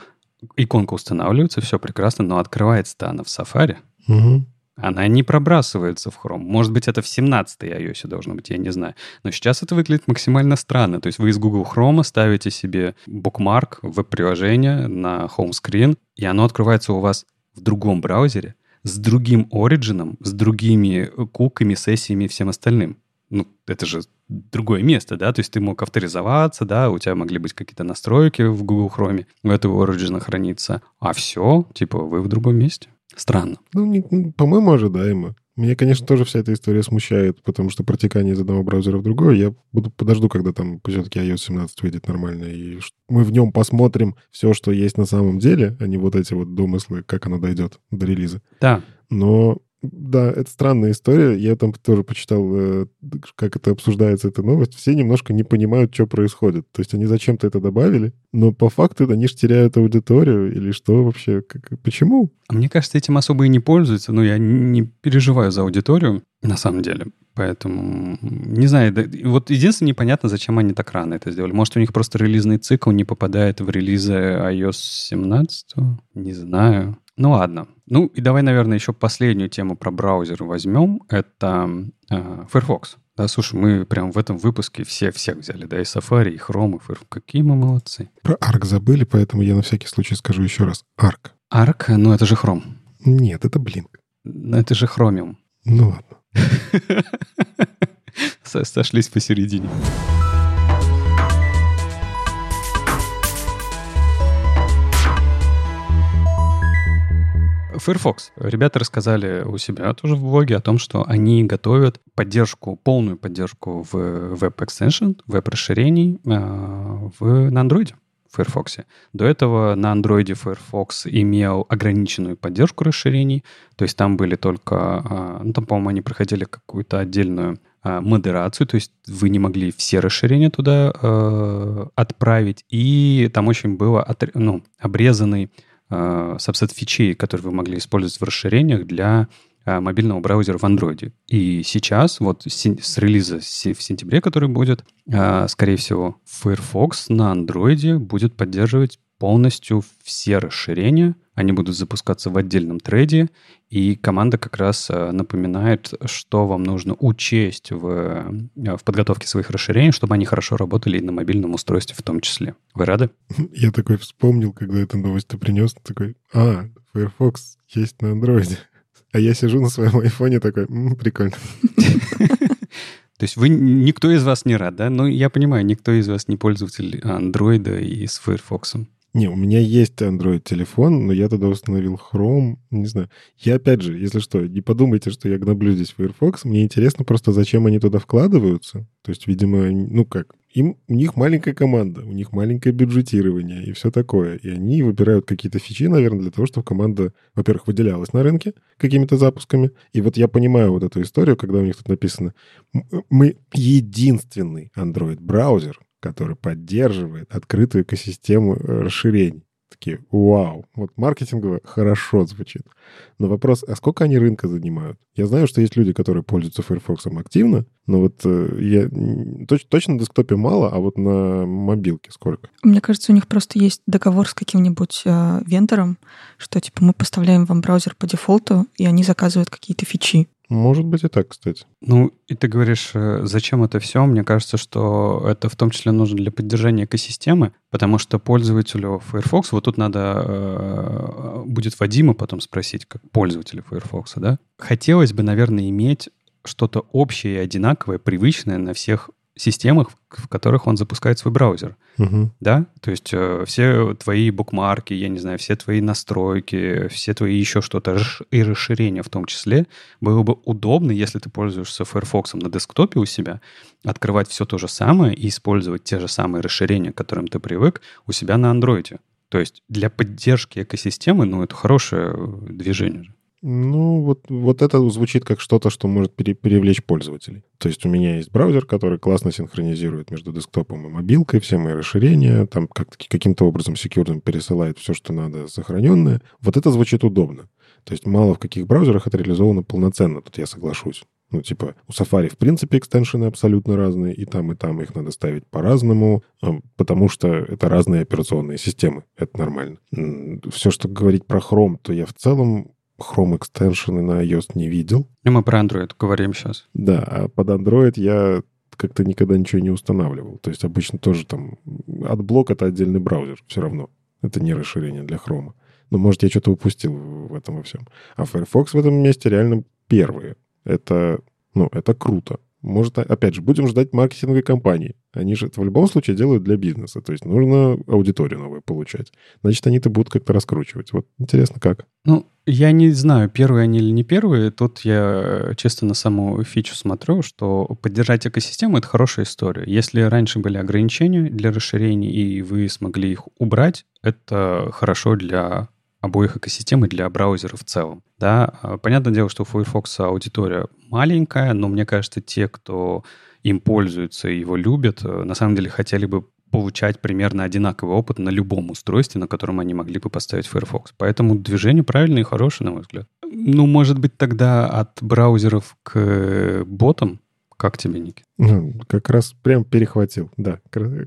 Иконка устанавливается, все прекрасно, но открывается-то она в Safari. Угу. Она не пробрасывается в Chrome. Может быть, это в 17-й iOS должно быть, я не знаю. Но сейчас это выглядит максимально странно. То есть вы из Google Chrome ставите себе букмарк веб-приложение на home screen, и оно открывается у вас в другом браузере, с другим оригином, с другими куками, сессиями и всем остальным. Ну, это же другое место, да? То есть ты мог авторизоваться, да, у тебя могли быть какие-то настройки в Google Chrome, у этого оригина хранится. А все, типа, вы в другом месте. Странно. Ну, по-моему, ожидаемо. Меня, конечно, тоже вся эта история смущает, потому что протекание из одного браузера в другой, я буду подожду, когда там все-таки iOS 17 выйдет нормально, и мы в нем посмотрим все, что есть на самом деле, а не вот эти вот домыслы, как оно дойдет до релиза. Да, Но да, это странная история. Я там тоже почитал, э, как это обсуждается, эта новость. Все немножко не понимают, что происходит. То есть они зачем-то это добавили, но по факту они же теряют аудиторию или что вообще? Как, почему? А Мне кажется, этим особо и не пользуются, но я не переживаю за аудиторию, на самом деле. Поэтому, не знаю, да- вот единственное непонятно, зачем они так рано это сделали. Может, у них просто релизный цикл не попадает в релизы iOS 17? Не знаю. Ну ладно. Ну и давай, наверное, еще последнюю тему про браузер возьмем. Это э, Firefox. Да, слушай, мы прям в этом выпуске все всех взяли, да, и Safari, и Chrome, и Firefox. Какие мы молодцы. Про ARC забыли, поэтому я на всякий случай скажу еще раз. ARC. Arc, ну это же Chrome. Нет, это Blink. Ну, Это же Chromium. Ну ладно. Со- Сошлись посередине. Firefox. Ребята рассказали у себя тоже в блоге о том, что они готовят поддержку, полную поддержку в веб-экстеншн, веб-расширений э, в, на Android. Firefox. До этого на Android Firefox имел ограниченную поддержку расширений, то есть там были только, а, ну там, по-моему, они проходили какую-то отдельную а, модерацию, то есть вы не могли все расширения туда э, отправить, и там очень было отр- ну, обрезанный сабсет фичей, которые вы могли использовать в расширениях для э, мобильного браузера в Android. И сейчас, вот с, релиза в сентябре, который будет, э, скорее всего, Firefox на Android будет поддерживать полностью все расширения. Они будут запускаться в отдельном трейде, и команда как раз э, напоминает, что вам нужно учесть в, э, в подготовке своих расширений, чтобы они хорошо работали и на мобильном устройстве в том числе. Вы рады? Я такой вспомнил, когда эту новость ты принес, такой, а, Firefox есть на андроиде. А я сижу на своем айфоне такой, «М, прикольно. То есть вы, никто из вас не рад, да? Ну, я понимаю, никто из вас не пользователь Android и с Firefox. Не, у меня есть Android-телефон, но я тогда установил Chrome, не знаю. Я, опять же, если что, не подумайте, что я гноблю здесь Firefox. Мне интересно просто, зачем они туда вкладываются. То есть, видимо, ну как, им, у них маленькая команда, у них маленькое бюджетирование и все такое. И они выбирают какие-то фичи, наверное, для того, чтобы команда, во-первых, выделялась на рынке какими-то запусками. И вот я понимаю вот эту историю, когда у них тут написано, «М- мы единственный Android-браузер, который поддерживает открытую экосистему э, расширений. Такие, вау, вот маркетингово хорошо звучит. Но вопрос, а сколько они рынка занимают? Я знаю, что есть люди, которые пользуются Firefox активно, но вот э, я точ- точно на десктопе мало, а вот на мобилке сколько? Мне кажется, у них просто есть договор с каким-нибудь э, вендором, что типа мы поставляем вам браузер по дефолту, и они заказывают какие-то фичи. Может быть и так, кстати. Ну, и ты говоришь, э, зачем это все? Мне кажется, что это в том числе нужно для поддержания экосистемы, потому что пользователю Firefox, вот тут надо э, будет Вадима потом спросить, как пользователя Firefox, да? Хотелось бы, наверное, иметь что-то общее и одинаковое, привычное на всех системах, в которых он запускает свой браузер. Мгм. Да, то есть э, все твои букмарки, я не знаю, все твои настройки, все твои еще что-то и расширения в том числе, было бы удобно, если ты пользуешься Firefox на десктопе у себя, открывать все то же самое и использовать те же самые расширения, к которым ты привык, у себя на андроиде. То есть для поддержки экосистемы, ну, это хорошее э, движение. же. Ну, вот, вот это звучит как что-то, что может пере, привлечь пользователей. То есть у меня есть браузер, который классно синхронизирует между десктопом и мобилкой все мои расширения, там как, каким-то образом секьюрным пересылает все, что надо, сохраненное. Вот это звучит удобно. То есть мало в каких браузерах это реализовано полноценно, тут я соглашусь. Ну, типа, у Safari, в принципе, extension ы абсолютно разные, и там, и там их надо ставить по-разному, а, потому что это разные операционные системы. Это нормально. Все, что говорить про Chrome, то я в целом Chrome extension ы на iOS не видел. И мы про Android говорим сейчас. Да, а под Android я как-то никогда ничего не устанавливал. То есть обычно тоже там... AdBlock — это отдельный браузер все равно. Это не расширение для Chrome. Но, может, я что-то упустил в этом во всем. А Firefox в этом месте реально первые. Это, ну, это круто. Может, опять же, будем ждать маркетинговой компании. Они же это в любом случае делают для бизнеса. То есть нужно аудиторию новую получать. Значит, они это будут как-то раскручивать. Вот интересно, как. Ну, я не знаю, первые они или не первые. Тут я чисто на саму фичу смотрю, что поддержать экосистему — это хорошая история. Если раньше были ограничения для расширений, и вы смогли их убрать, это хорошо для обоих экосистем и для браузера в целом. Да, а, понятное дело, что у Firefox аудитория маленькая, но мне кажется, те, кто им пользуются и его любят, э, на самом деле хотели бы получать примерно одинаковый опыт на любом устройстве, на котором они могли бы поставить Firefox. Поэтому движение правильное и хорошее, на мой взгляд. Ну, может быть, тогда от браузеров к ботам? Как тебе, Ники? Ну, как раз прям перехватил. Да,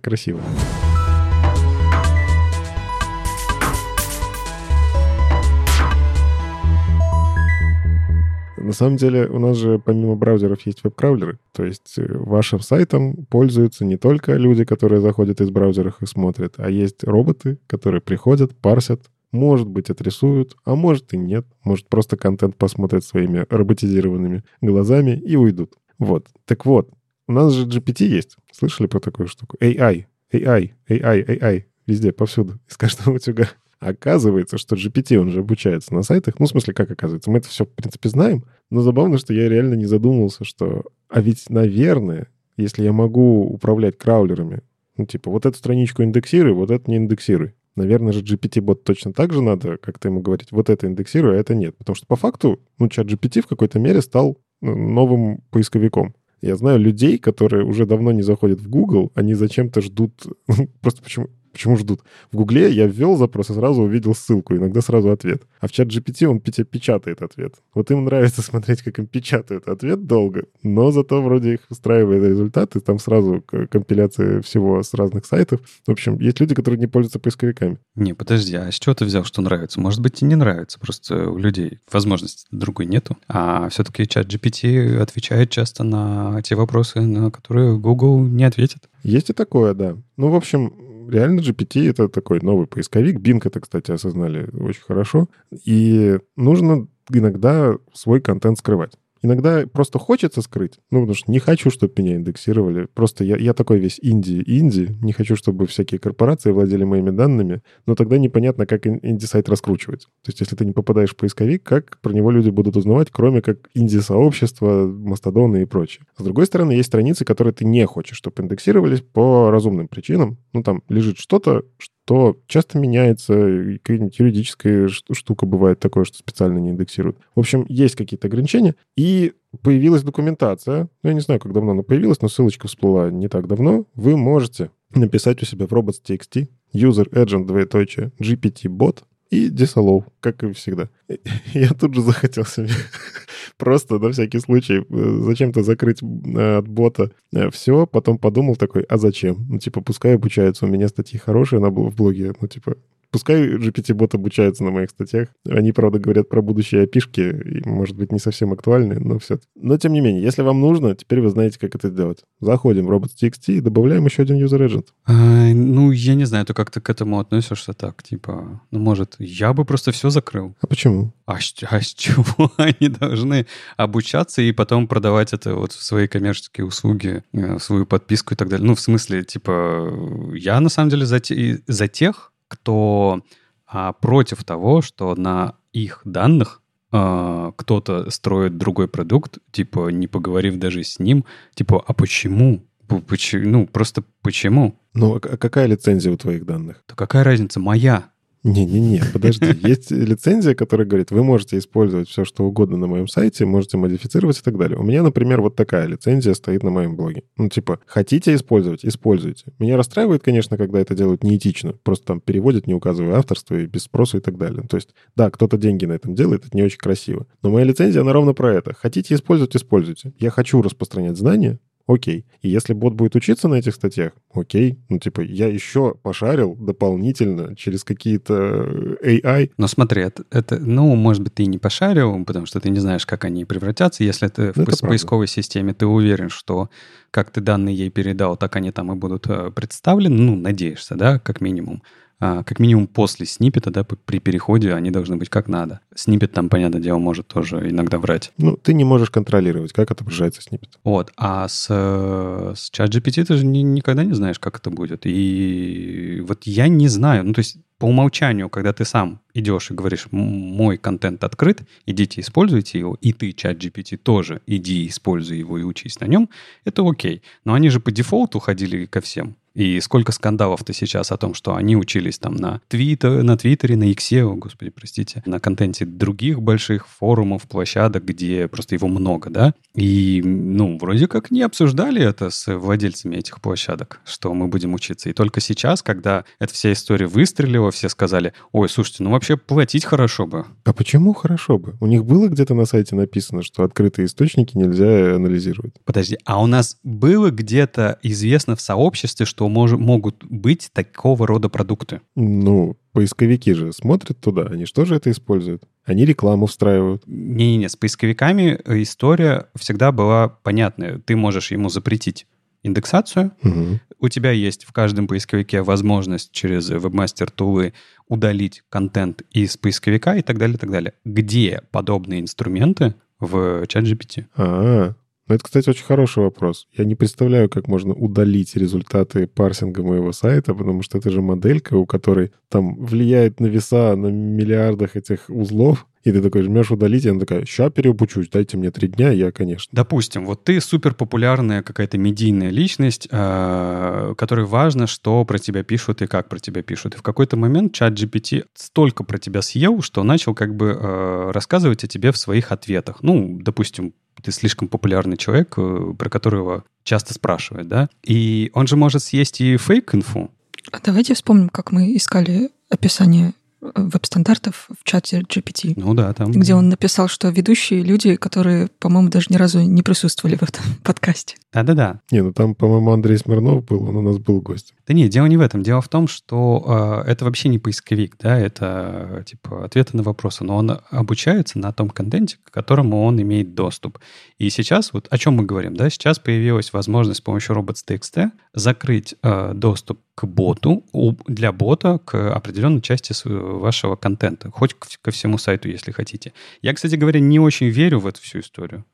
красиво. На самом деле у нас же помимо браузеров есть веб-краулеры. То есть э, вашим сайтом пользуются не только люди, которые заходят из браузеров и смотрят, а есть роботы, которые приходят, парсят, может быть, отрисуют, а может и нет. Может, просто контент посмотрят своими роботизированными глазами и уйдут. Вот. Так вот, у нас же GPT есть. Слышали про такую штуку? AI, AI, AI, AI. Везде, повсюду, из каждого утюга. Оказывается, что GPT, он же обучается на сайтах. Ну, в смысле, как оказывается? Мы это все, в принципе, знаем. Но забавно, что я реально не задумывался, что... А ведь, наверное, если я могу управлять краулерами, ну, типа, вот эту страничку индексируй, вот это не индексируй. Наверное же GPT-бот точно так же надо как-то ему говорить, вот это индексируй, а это нет. Потому что по факту, ну, чат GPT в какой-то мере стал ну, новым поисковиком. Я знаю людей, которые уже давно не заходят в Google, они зачем-то ждут... Просто почему... Почему ждут? В Гугле я ввел запрос и сразу увидел ссылку, иногда сразу ответ. А в чат GPT он печатает ответ. Вот им нравится смотреть, как им печатают ответ долго, но зато вроде их устраивает результат, и там сразу компиляция всего с разных сайтов. В общем, есть люди, которые не пользуются поисковиками. Не, подожди, а с чего ты взял, что нравится? Может быть, и не нравится, просто у людей возможности другой нету. А все-таки чат GPT отвечает часто на те вопросы, на которые Google не ответит. Есть и такое, да. Ну, в общем, реально GPT — это такой новый поисковик. Bing это, кстати, осознали очень хорошо. И нужно иногда свой контент скрывать. Иногда просто хочется скрыть, ну, потому что не хочу, чтобы меня индексировали. Просто я, я такой весь инди-инди, не хочу, чтобы всякие корпорации владели моими данными, но тогда непонятно, как инди-сайт раскручивать. То есть, если ты не попадаешь в поисковик, как про него люди будут узнавать, кроме как инди-сообщества, мастодоны и прочее. С другой стороны, есть страницы, которые ты не хочешь, чтобы индексировались по разумным причинам. Ну, там лежит что-то, то часто меняется, какая-нибудь юридическая штука бывает такое, что специально не индексируют. В общем, есть какие-то ограничения, и появилась документация, ну, я не знаю, как давно она появилась, но ссылочка всплыла не так давно, вы можете написать у себя в robots.txt user agent двоеточие GPT-бот и disallow, как и всегда. Я тут же захотел себе просто на всякий случай э, зачем-то закрыть э, от бота э, все, потом подумал такой, а зачем? Ну, типа, пускай обучаются, у меня статьи хорошие на, в блоге, ну, типа, Пускай GPT-бот обучается на моих статьях. Они, правда, говорят про будущие опишки, может быть, не совсем актуальны, но все. Но, тем не менее, если вам нужно, теперь вы знаете, как это сделать. Заходим в robots.txt и добавляем еще один user agent. А, ну, я не знаю, ты как-то к этому относишься так, типа, ну, может, я бы просто все закрыл. А почему? А с, а с чего они должны обучаться и потом продавать это вот в свои коммерческие услуги, э, свою подписку и так далее? Ну, в смысле, типа, я на самом деле за, те, за тех, кто а, против того, что на их данных а, кто-то строит другой продукт, типа не поговорив даже с ним, типа, а почему? Почему? Ну, просто почему? Ну, а какая лицензия у твоих данных? Да какая разница? Моя. Не-не-не, подожди. Есть лицензия, которая говорит, вы можете использовать все, что угодно на моем сайте, можете модифицировать и так далее. У меня, например, вот такая лицензия стоит на моем блоге. Ну, типа, хотите использовать, используйте. Меня расстраивает, конечно, когда это делают неэтично. Просто там переводят, не указывая авторство и без спроса и так далее. То есть, да, кто-то деньги на этом делает, это не очень красиво. Но моя лицензия, она ровно про это. Хотите использовать, используйте. Я хочу распространять знания, окей. И если бот будет учиться на этих статьях, окей. Ну, типа, я еще пошарил дополнительно через какие-то э, AI. Но смотри, это, это, ну, может быть, ты не пошарил, потому что ты не знаешь, как они превратятся. Если ты ну, в это поисковой правда. системе, ты уверен, что как ты данные ей передал, так они там и будут э, представлены, ну, надеешься, да, как минимум как минимум после сниппета, да, при переходе они должны быть как надо. Сниппет там, понятное дело, может тоже иногда врать. Ну, ты не можешь контролировать, как отображается сниппет. Вот, а с, с ChatGPT ты же ни, никогда не знаешь, как это будет. И вот я не знаю, ну, то есть по умолчанию, когда ты сам идешь и говоришь, мой контент открыт, идите используйте его, и ты, чат GPT, тоже иди используй его и учись на нем, это окей. Но они же по дефолту ходили ко всем. И сколько скандалов-то сейчас о том, что они учились там на, твиттер, на Твиттере, на Иксе, о, господи, простите, на контенте других больших форумов, площадок, где просто его много, да? И, ну, вроде как не обсуждали это с владельцами этих площадок, что мы будем учиться. И только сейчас, когда эта вся история выстрелила, все сказали, ой, слушайте, ну вообще платить хорошо бы. А почему хорошо бы? У них было где-то на сайте написано, что открытые источники нельзя анализировать. Подожди, а у нас было где-то известно в сообществе, что мож, могут быть такого рода продукты? Ну, поисковики же смотрят туда, они что же это используют? Они рекламу встраивают. Не-не-не, с поисковиками история всегда была понятная. Ты можешь ему запретить индексацию. Угу. У тебя есть в каждом поисковике возможность через Webmaster Тулы удалить контент из поисковика и так далее, и так далее. Где подобные инструменты в ChatGPT? А, ну это, кстати, очень хороший вопрос. Я не представляю, как можно удалить результаты парсинга моего сайта, потому что это же моделька, у которой там влияет на веса на миллиардах этих узлов. И ты такой жмешь удалить, и она такая, ща переобучусь, дайте мне три дня, я, конечно. Допустим, вот ты супер популярная какая-то медийная личность, э, которой важно, что про тебя пишут и как про тебя пишут. И в какой-то момент чат GPT столько про тебя съел, что начал как бы э, рассказывать о тебе в своих ответах. Ну, допустим, ты слишком популярный человек, э, про которого часто спрашивают, да? И он же может съесть и фейк-инфу. А давайте вспомним, как мы искали описание веб-стандартов в чате GPT. Ну да, там. Где он написал, что ведущие люди, которые, по-моему, даже ни разу не присутствовали в этом подкасте. Да-да-да. Не, ну там, по-моему, Андрей Смирнов был, он у нас был гость. Да нет, дело не в этом. Дело в том, что э, это вообще не поисковик, да, это типа ответы на вопросы, но он обучается на том контенте, к которому он имеет доступ. И сейчас, вот о чем мы говорим, да, сейчас появилась возможность с помощью robots.txt закрыть э, доступ к боту, для бота к определенной части вашего контента, хоть ко всему сайту, если хотите. Я, кстати говоря, не очень верю в эту всю историю.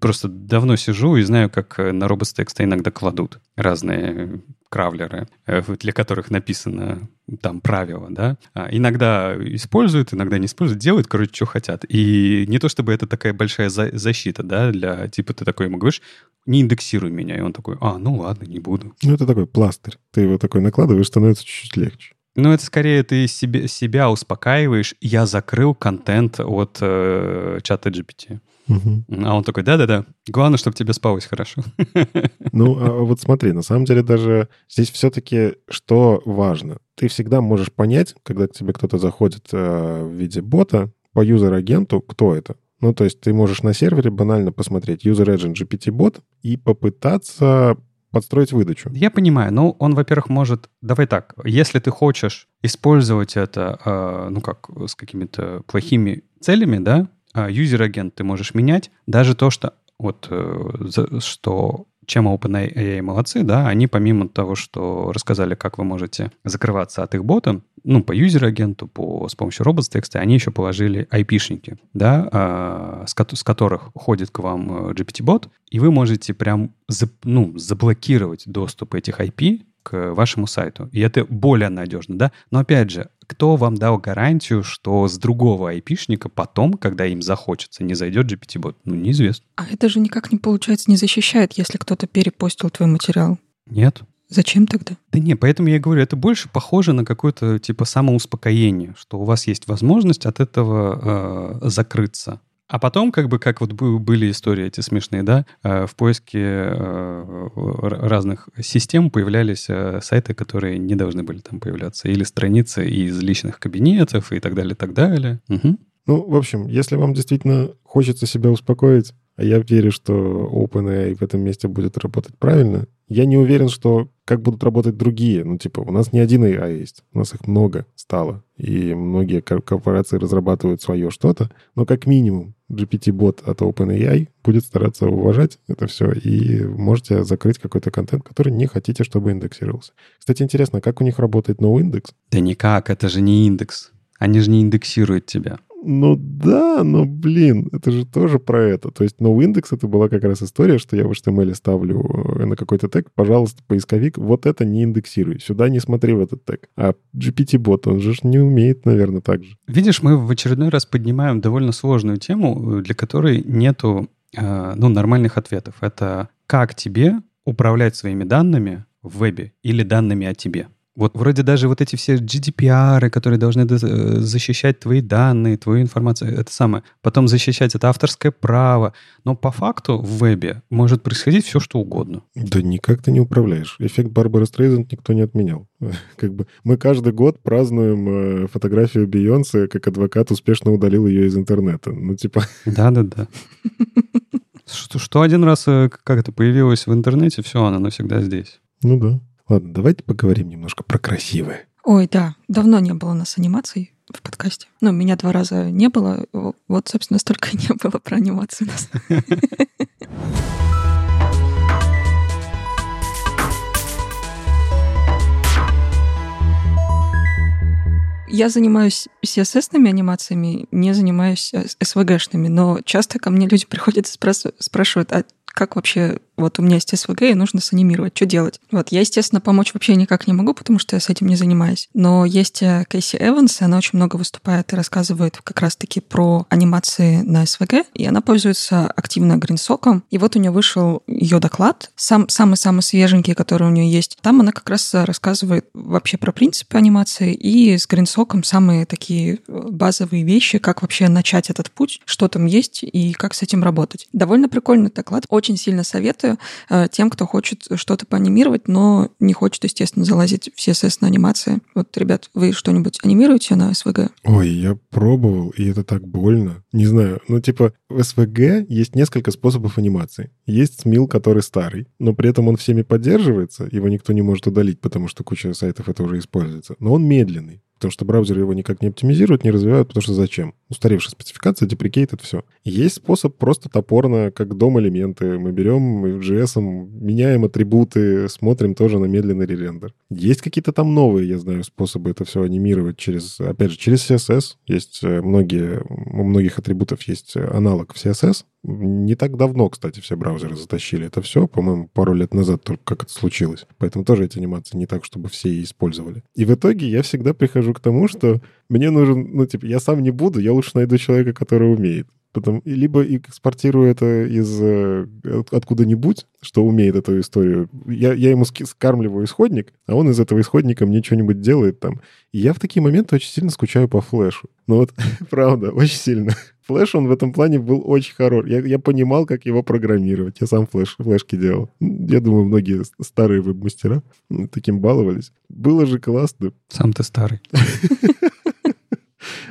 Просто давно сижу и знаю, как на роботс-текста иногда кладут разные кравлеры, э, для которых написано там правило, да. А иногда используют, иногда не используют, делают, короче, что хотят. И не то чтобы это такая большая за- защита, да, для, типа, ты такой ему говоришь, не индексируй меня. И он такой, а, ну ладно, не буду. Ну, это такой пластырь. Ты его такой накладываешь, становится чуть-чуть легче. Ну, это скорее ты себе, себя успокаиваешь. Я закрыл контент от э, чата GPT. Угу. А он такой, да-да-да, главное, чтобы тебе спалось хорошо. Ну, а вот смотри, на самом деле даже здесь все-таки что важно? Ты всегда можешь понять, когда к тебе кто-то заходит э, в виде бота, по юзер-агенту, кто это. Ну, то есть ты можешь на сервере банально посмотреть user agent GPT-бот и попытаться подстроить выдачу. Я понимаю. Ну, он, во-первых, может... Давай так. Если ты хочешь использовать это, э, ну, как с какими-то плохими целями, да, а, user agent ты можешь менять. Даже то, что вот э, что чем OpenAI молодцы, да, они помимо того, что рассказали, как вы можете закрываться от их бота, ну, по user agent у, по, с помощью robots.txt а, они еще положили IP-шники, да, а, с, с которых ходит к вам э, GPTBot, и вы можете прям, за, ну, заблокировать доступ этих IP к вашему сайту. И это более надежно, да? Но опять же, кто вам дал гарантию, что с другого айпишника потом, когда им захочется, не зайдет GPT-бот? Ну, неизвестно. А это же никак не получается, не защищает, если кто-то перепостил твой материал. Нет. Зачем тогда? Да не, поэтому я и говорю, это больше похоже на какое-то типа самоуспокоение, что у вас есть возможность от этого э, закрыться. А потом, как бы, как вот были истории эти смешные, да, э, в поиске э, разных систем появлялись э, сайты, которые не должны были там появляться, или страницы из личных кабинетов и так далее, и так далее. Угу. Ну, в общем, если вам действительно хочется себя успокоить, а я верю, что OpenAI в этом месте будет работать правильно, я не уверен, что как будут работать другие. Ну, типа, у нас не один AI есть, у нас их много стало. И многие корпорации разрабатывают свое что-то. Но как минимум GPT-бот от OpenAI будет стараться уважать это все, и можете закрыть какой-то контент, который не хотите, чтобы индексировался. Кстати, интересно, как у них работает NoIndex? Да никак, это же не индекс. Они же не индексируют тебя. Ну да, но, блин, это же тоже про это. То есть NoIndex это была как раз история, что я в HTML ставлю э, на какой-то тег, пожалуйста, поисковик, вот это не индексируй, сюда не смотри в этот тег. А GPT-бот, он же не умеет, наверное, так же. Видишь, мы в очередной раз поднимаем довольно сложную тему, э, для которой нету э, ну, нормальных ответов. Это как тебе управлять своими данными в вебе или данными о тебе? Вот вроде даже вот эти все GDPR, которые должны э, защищать твои данные, твою информацию, это самое. Потом защищать это авторское право. Но по факту в вебе может происходить все, что угодно. Да никак ты не управляешь. Эффект Барбары Стрейзенд никто не отменял. Как бы мы каждый год празднуем э, фотографию Бейонсе, как адвокат успешно удалил ее из интернета. Ну, типа... Да-да-да. Что, что один раз э, как это появилось в интернете, все, она навсегда здесь. Ну да. Ладно, давайте поговорим немножко про красивое. Ой, да, давно не было у нас анимаций в подкасте. Ну, меня два раза не было. Вот, собственно, столько не было про анимацию у нас. Я занимаюсь CSS-ными анимациями, не занимаюсь SVG-шными, но часто ко мне люди приходят и спрашивают, а как вообще вот у меня есть СВГ, и нужно санимировать, что делать? Вот, я, естественно, помочь вообще никак не могу, потому что я с этим не занимаюсь. Но есть э, Кейси Эванс, и она очень много выступает и рассказывает как раз-таки про анимации на СВГ, и она пользуется активно гринсоком. И вот у нее вышел ее доклад, сам, самый-самый свеженький, который у нее есть. Там она как раз рассказывает вообще про принципы анимации, и с гринсоком самые такие э, базовые вещи, как вообще начать этот путь, что там есть и как с этим работать. Довольно прикольный доклад, очень сильно советую э, тем, кто хочет что-то поанимировать, но не хочет, естественно, залазить в CSS на анимации. Вот, ребят, вы что-нибудь анимируете на SVG? Ой, я пробовал, и это так больно. Не знаю, ну типа в SVG есть несколько способов анимации. Есть SMIL, который старый, но при этом он всеми поддерживается, его никто не может удалить, потому что куча сайтов это уже используется. Но он медленный потому что браузеры его никак не оптимизируют, не развивают, потому что зачем? Устаревшая спецификация, deprecated, это все. Есть способ просто топорно, как DOM-элементы. Мы берем JS, меняем атрибуты, смотрим тоже на медленный rerender. Есть какие-то там новые, я знаю, способы это все анимировать через, опять же, через CSS. Есть э, многие, у многих атрибутов есть аналог в CSS, не так давно, кстати, все браузеры затащили это все, по-моему, пару лет назад только как это случилось. Поэтому тоже эти анимации не так, чтобы все использовали. И в итоге я всегда прихожу к тому, что мне нужен, ну, типа, я сам не буду, я лучше найду человека, который умеет. Потом, либо экспортирую это из э, откуда-нибудь, что умеет эту историю. Я, я ему скармливаю исходник, а он из этого исходника мне что-нибудь делает там. И я в такие моменты очень сильно скучаю по флешу. Ну вот, правда, очень сильно. Флэш, он в этом плане был очень хорош. Я, я понимал, как его программировать. Я сам флэш, флешки делал. Я думаю, многие старые веб-мастера таким баловались. Было же классно. Сам ты старый.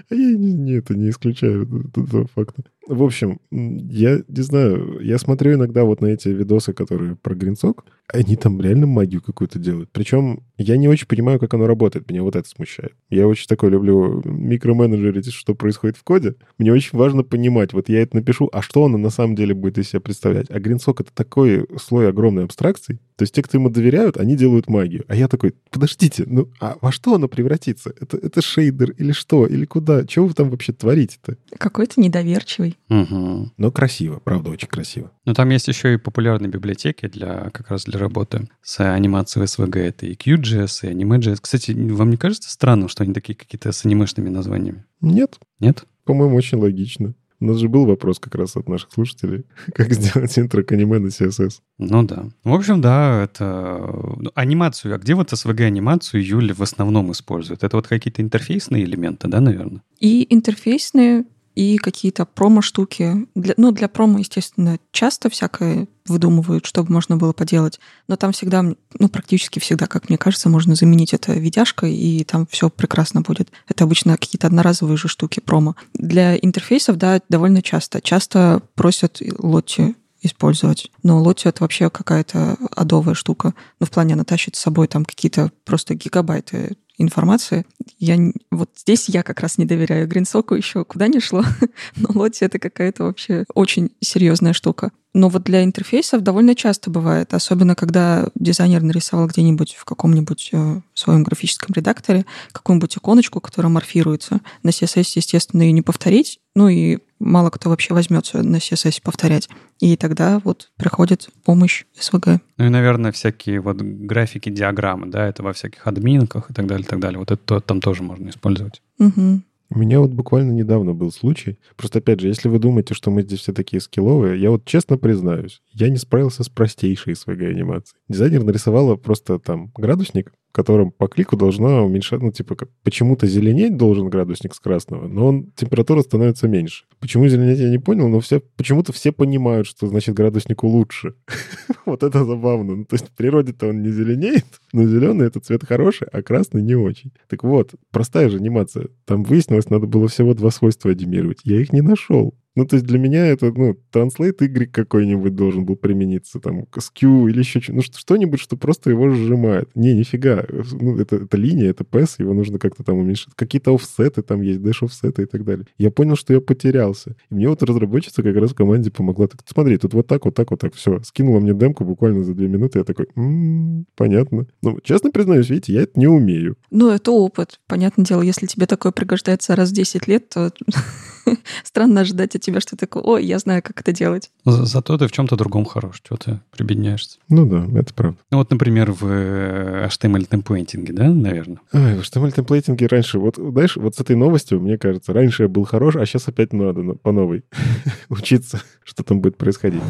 А я не, не, это не исключаю этого факта. В общем, я не знаю, я смотрю иногда вот на эти видосы, которые про GreenSock, они там реально магию какую-то делают. Причем я не очень понимаю, как оно работает. Меня вот это смущает. Я очень такой люблю микроменеджерить, что происходит в коде. Мне очень важно понимать, вот я это напишу, а что оно на самом деле будет из себя представлять. А гринсок — это такой слой огромной абстракций. То есть те, кто ему доверяют, они делают магию. А я такой, подождите, ну а во что оно превратится? Это, это шейдер или что? Или куда? Чего вы там вообще творите-то? Какой-то недоверчивый. Угу. Но красиво, правда, очень красиво. Но там есть еще и популярные библиотеки для как раз для работы с анимацией SVG. Это и Qt.js, и Anime.js. Кстати, вам не кажется странным, что они такие какие-то с анимешными названиями? Нет. Нет? По-моему, очень логично. У нас же был вопрос как раз от наших слушателей, как сделать интро к аниме на CSS. Ну да. В общем, да, это ну, анимацию. А где вот SVG-анимацию Юля в основном использует? Это вот какие-то интерфейсные элементы, да, наверное? И интерфейсные, и какие-то промо-штуки. Для, ну, для промо, естественно, часто всякое выдумывают, чтобы можно было поделать. Но там всегда, ну, практически всегда, как мне кажется, можно заменить это видяшкой, и там все прекрасно будет. Это обычно какие-то одноразовые же штуки промо. Для интерфейсов, да, довольно часто. Часто просят лотти использовать. Но Лотти это вообще какая-то адовая штука. Ну, в плане она тащит с собой там какие-то просто гигабайты информации. Я, вот здесь я как раз не доверяю Гринсоку еще куда ни шло, но Лотти это какая-то вообще очень серьезная штука. Но вот для интерфейсов довольно часто бывает, особенно когда дизайнер нарисовал где-нибудь в каком-нибудь э, своем графическом редакторе какую-нибудь иконочку, которая морфируется. На CSS, естественно, ее не повторить, ну и мало кто вообще возьмется на CSS повторять. И тогда вот приходит помощь SVG. Ну и, наверное, всякие вот графики, диаграммы, да, это во всяких админках и так далее, и так далее. Вот это там тоже можно использовать. Угу. У меня вот буквально недавно был случай. Просто, опять же, если вы думаете, что мы здесь все такие скилловые, я вот честно признаюсь, я не справился с простейшей своей анимацией. Дизайнер нарисовала просто там градусник, в котором по клику должна уменьшаться, ну, типа, почему-то зеленеть должен градусник с красного, но он, температура становится меньше. Почему зеленеть, я не понял, но все, почему-то все понимают, что значит градуснику лучше. вот это забавно. Ну, то есть в природе-то он не зеленеет, но зеленый — это цвет хороший, а красный не очень. Так вот, простая же анимация. Там выяснилось, надо было всего два свойства анимировать. Я их не нашел. Ну, то есть для меня это, ну, транслейт Y какой-нибудь должен был примениться, там, SKU или еще что-нибудь, ну, что-нибудь, что просто его сжимает. Не, нифига. Ну, это, это линия, это PES, его нужно как-то там уменьшить. Какие-то офсеты там есть, дэш офсеты и так далее. Я понял, что я потерялся. И мне вот разработчица как раз в команде помогла. Так, смотри, тут вот так, вот так, вот так, все. Скинула мне демку буквально за две минуты. Я такой, м-м, понятно. Ну, честно признаюсь, видите, я это не умею. Ну, это опыт. Понятное дело, если тебе такое пригождается раз в 10 лет, то странно ожидать от тебя, что такое, ой, я знаю, как это делать. Зато ты в чем-то другом хорош, что ты прибедняешься. Ну да, это правда. Ну вот, например, в э, HTML темплейтинге, да, наверное? Ой, в HTML темплейтинге раньше, вот, знаешь, вот с этой новостью, мне кажется, раньше я был хорош, а сейчас опять надо по новой учиться, что там будет происходить.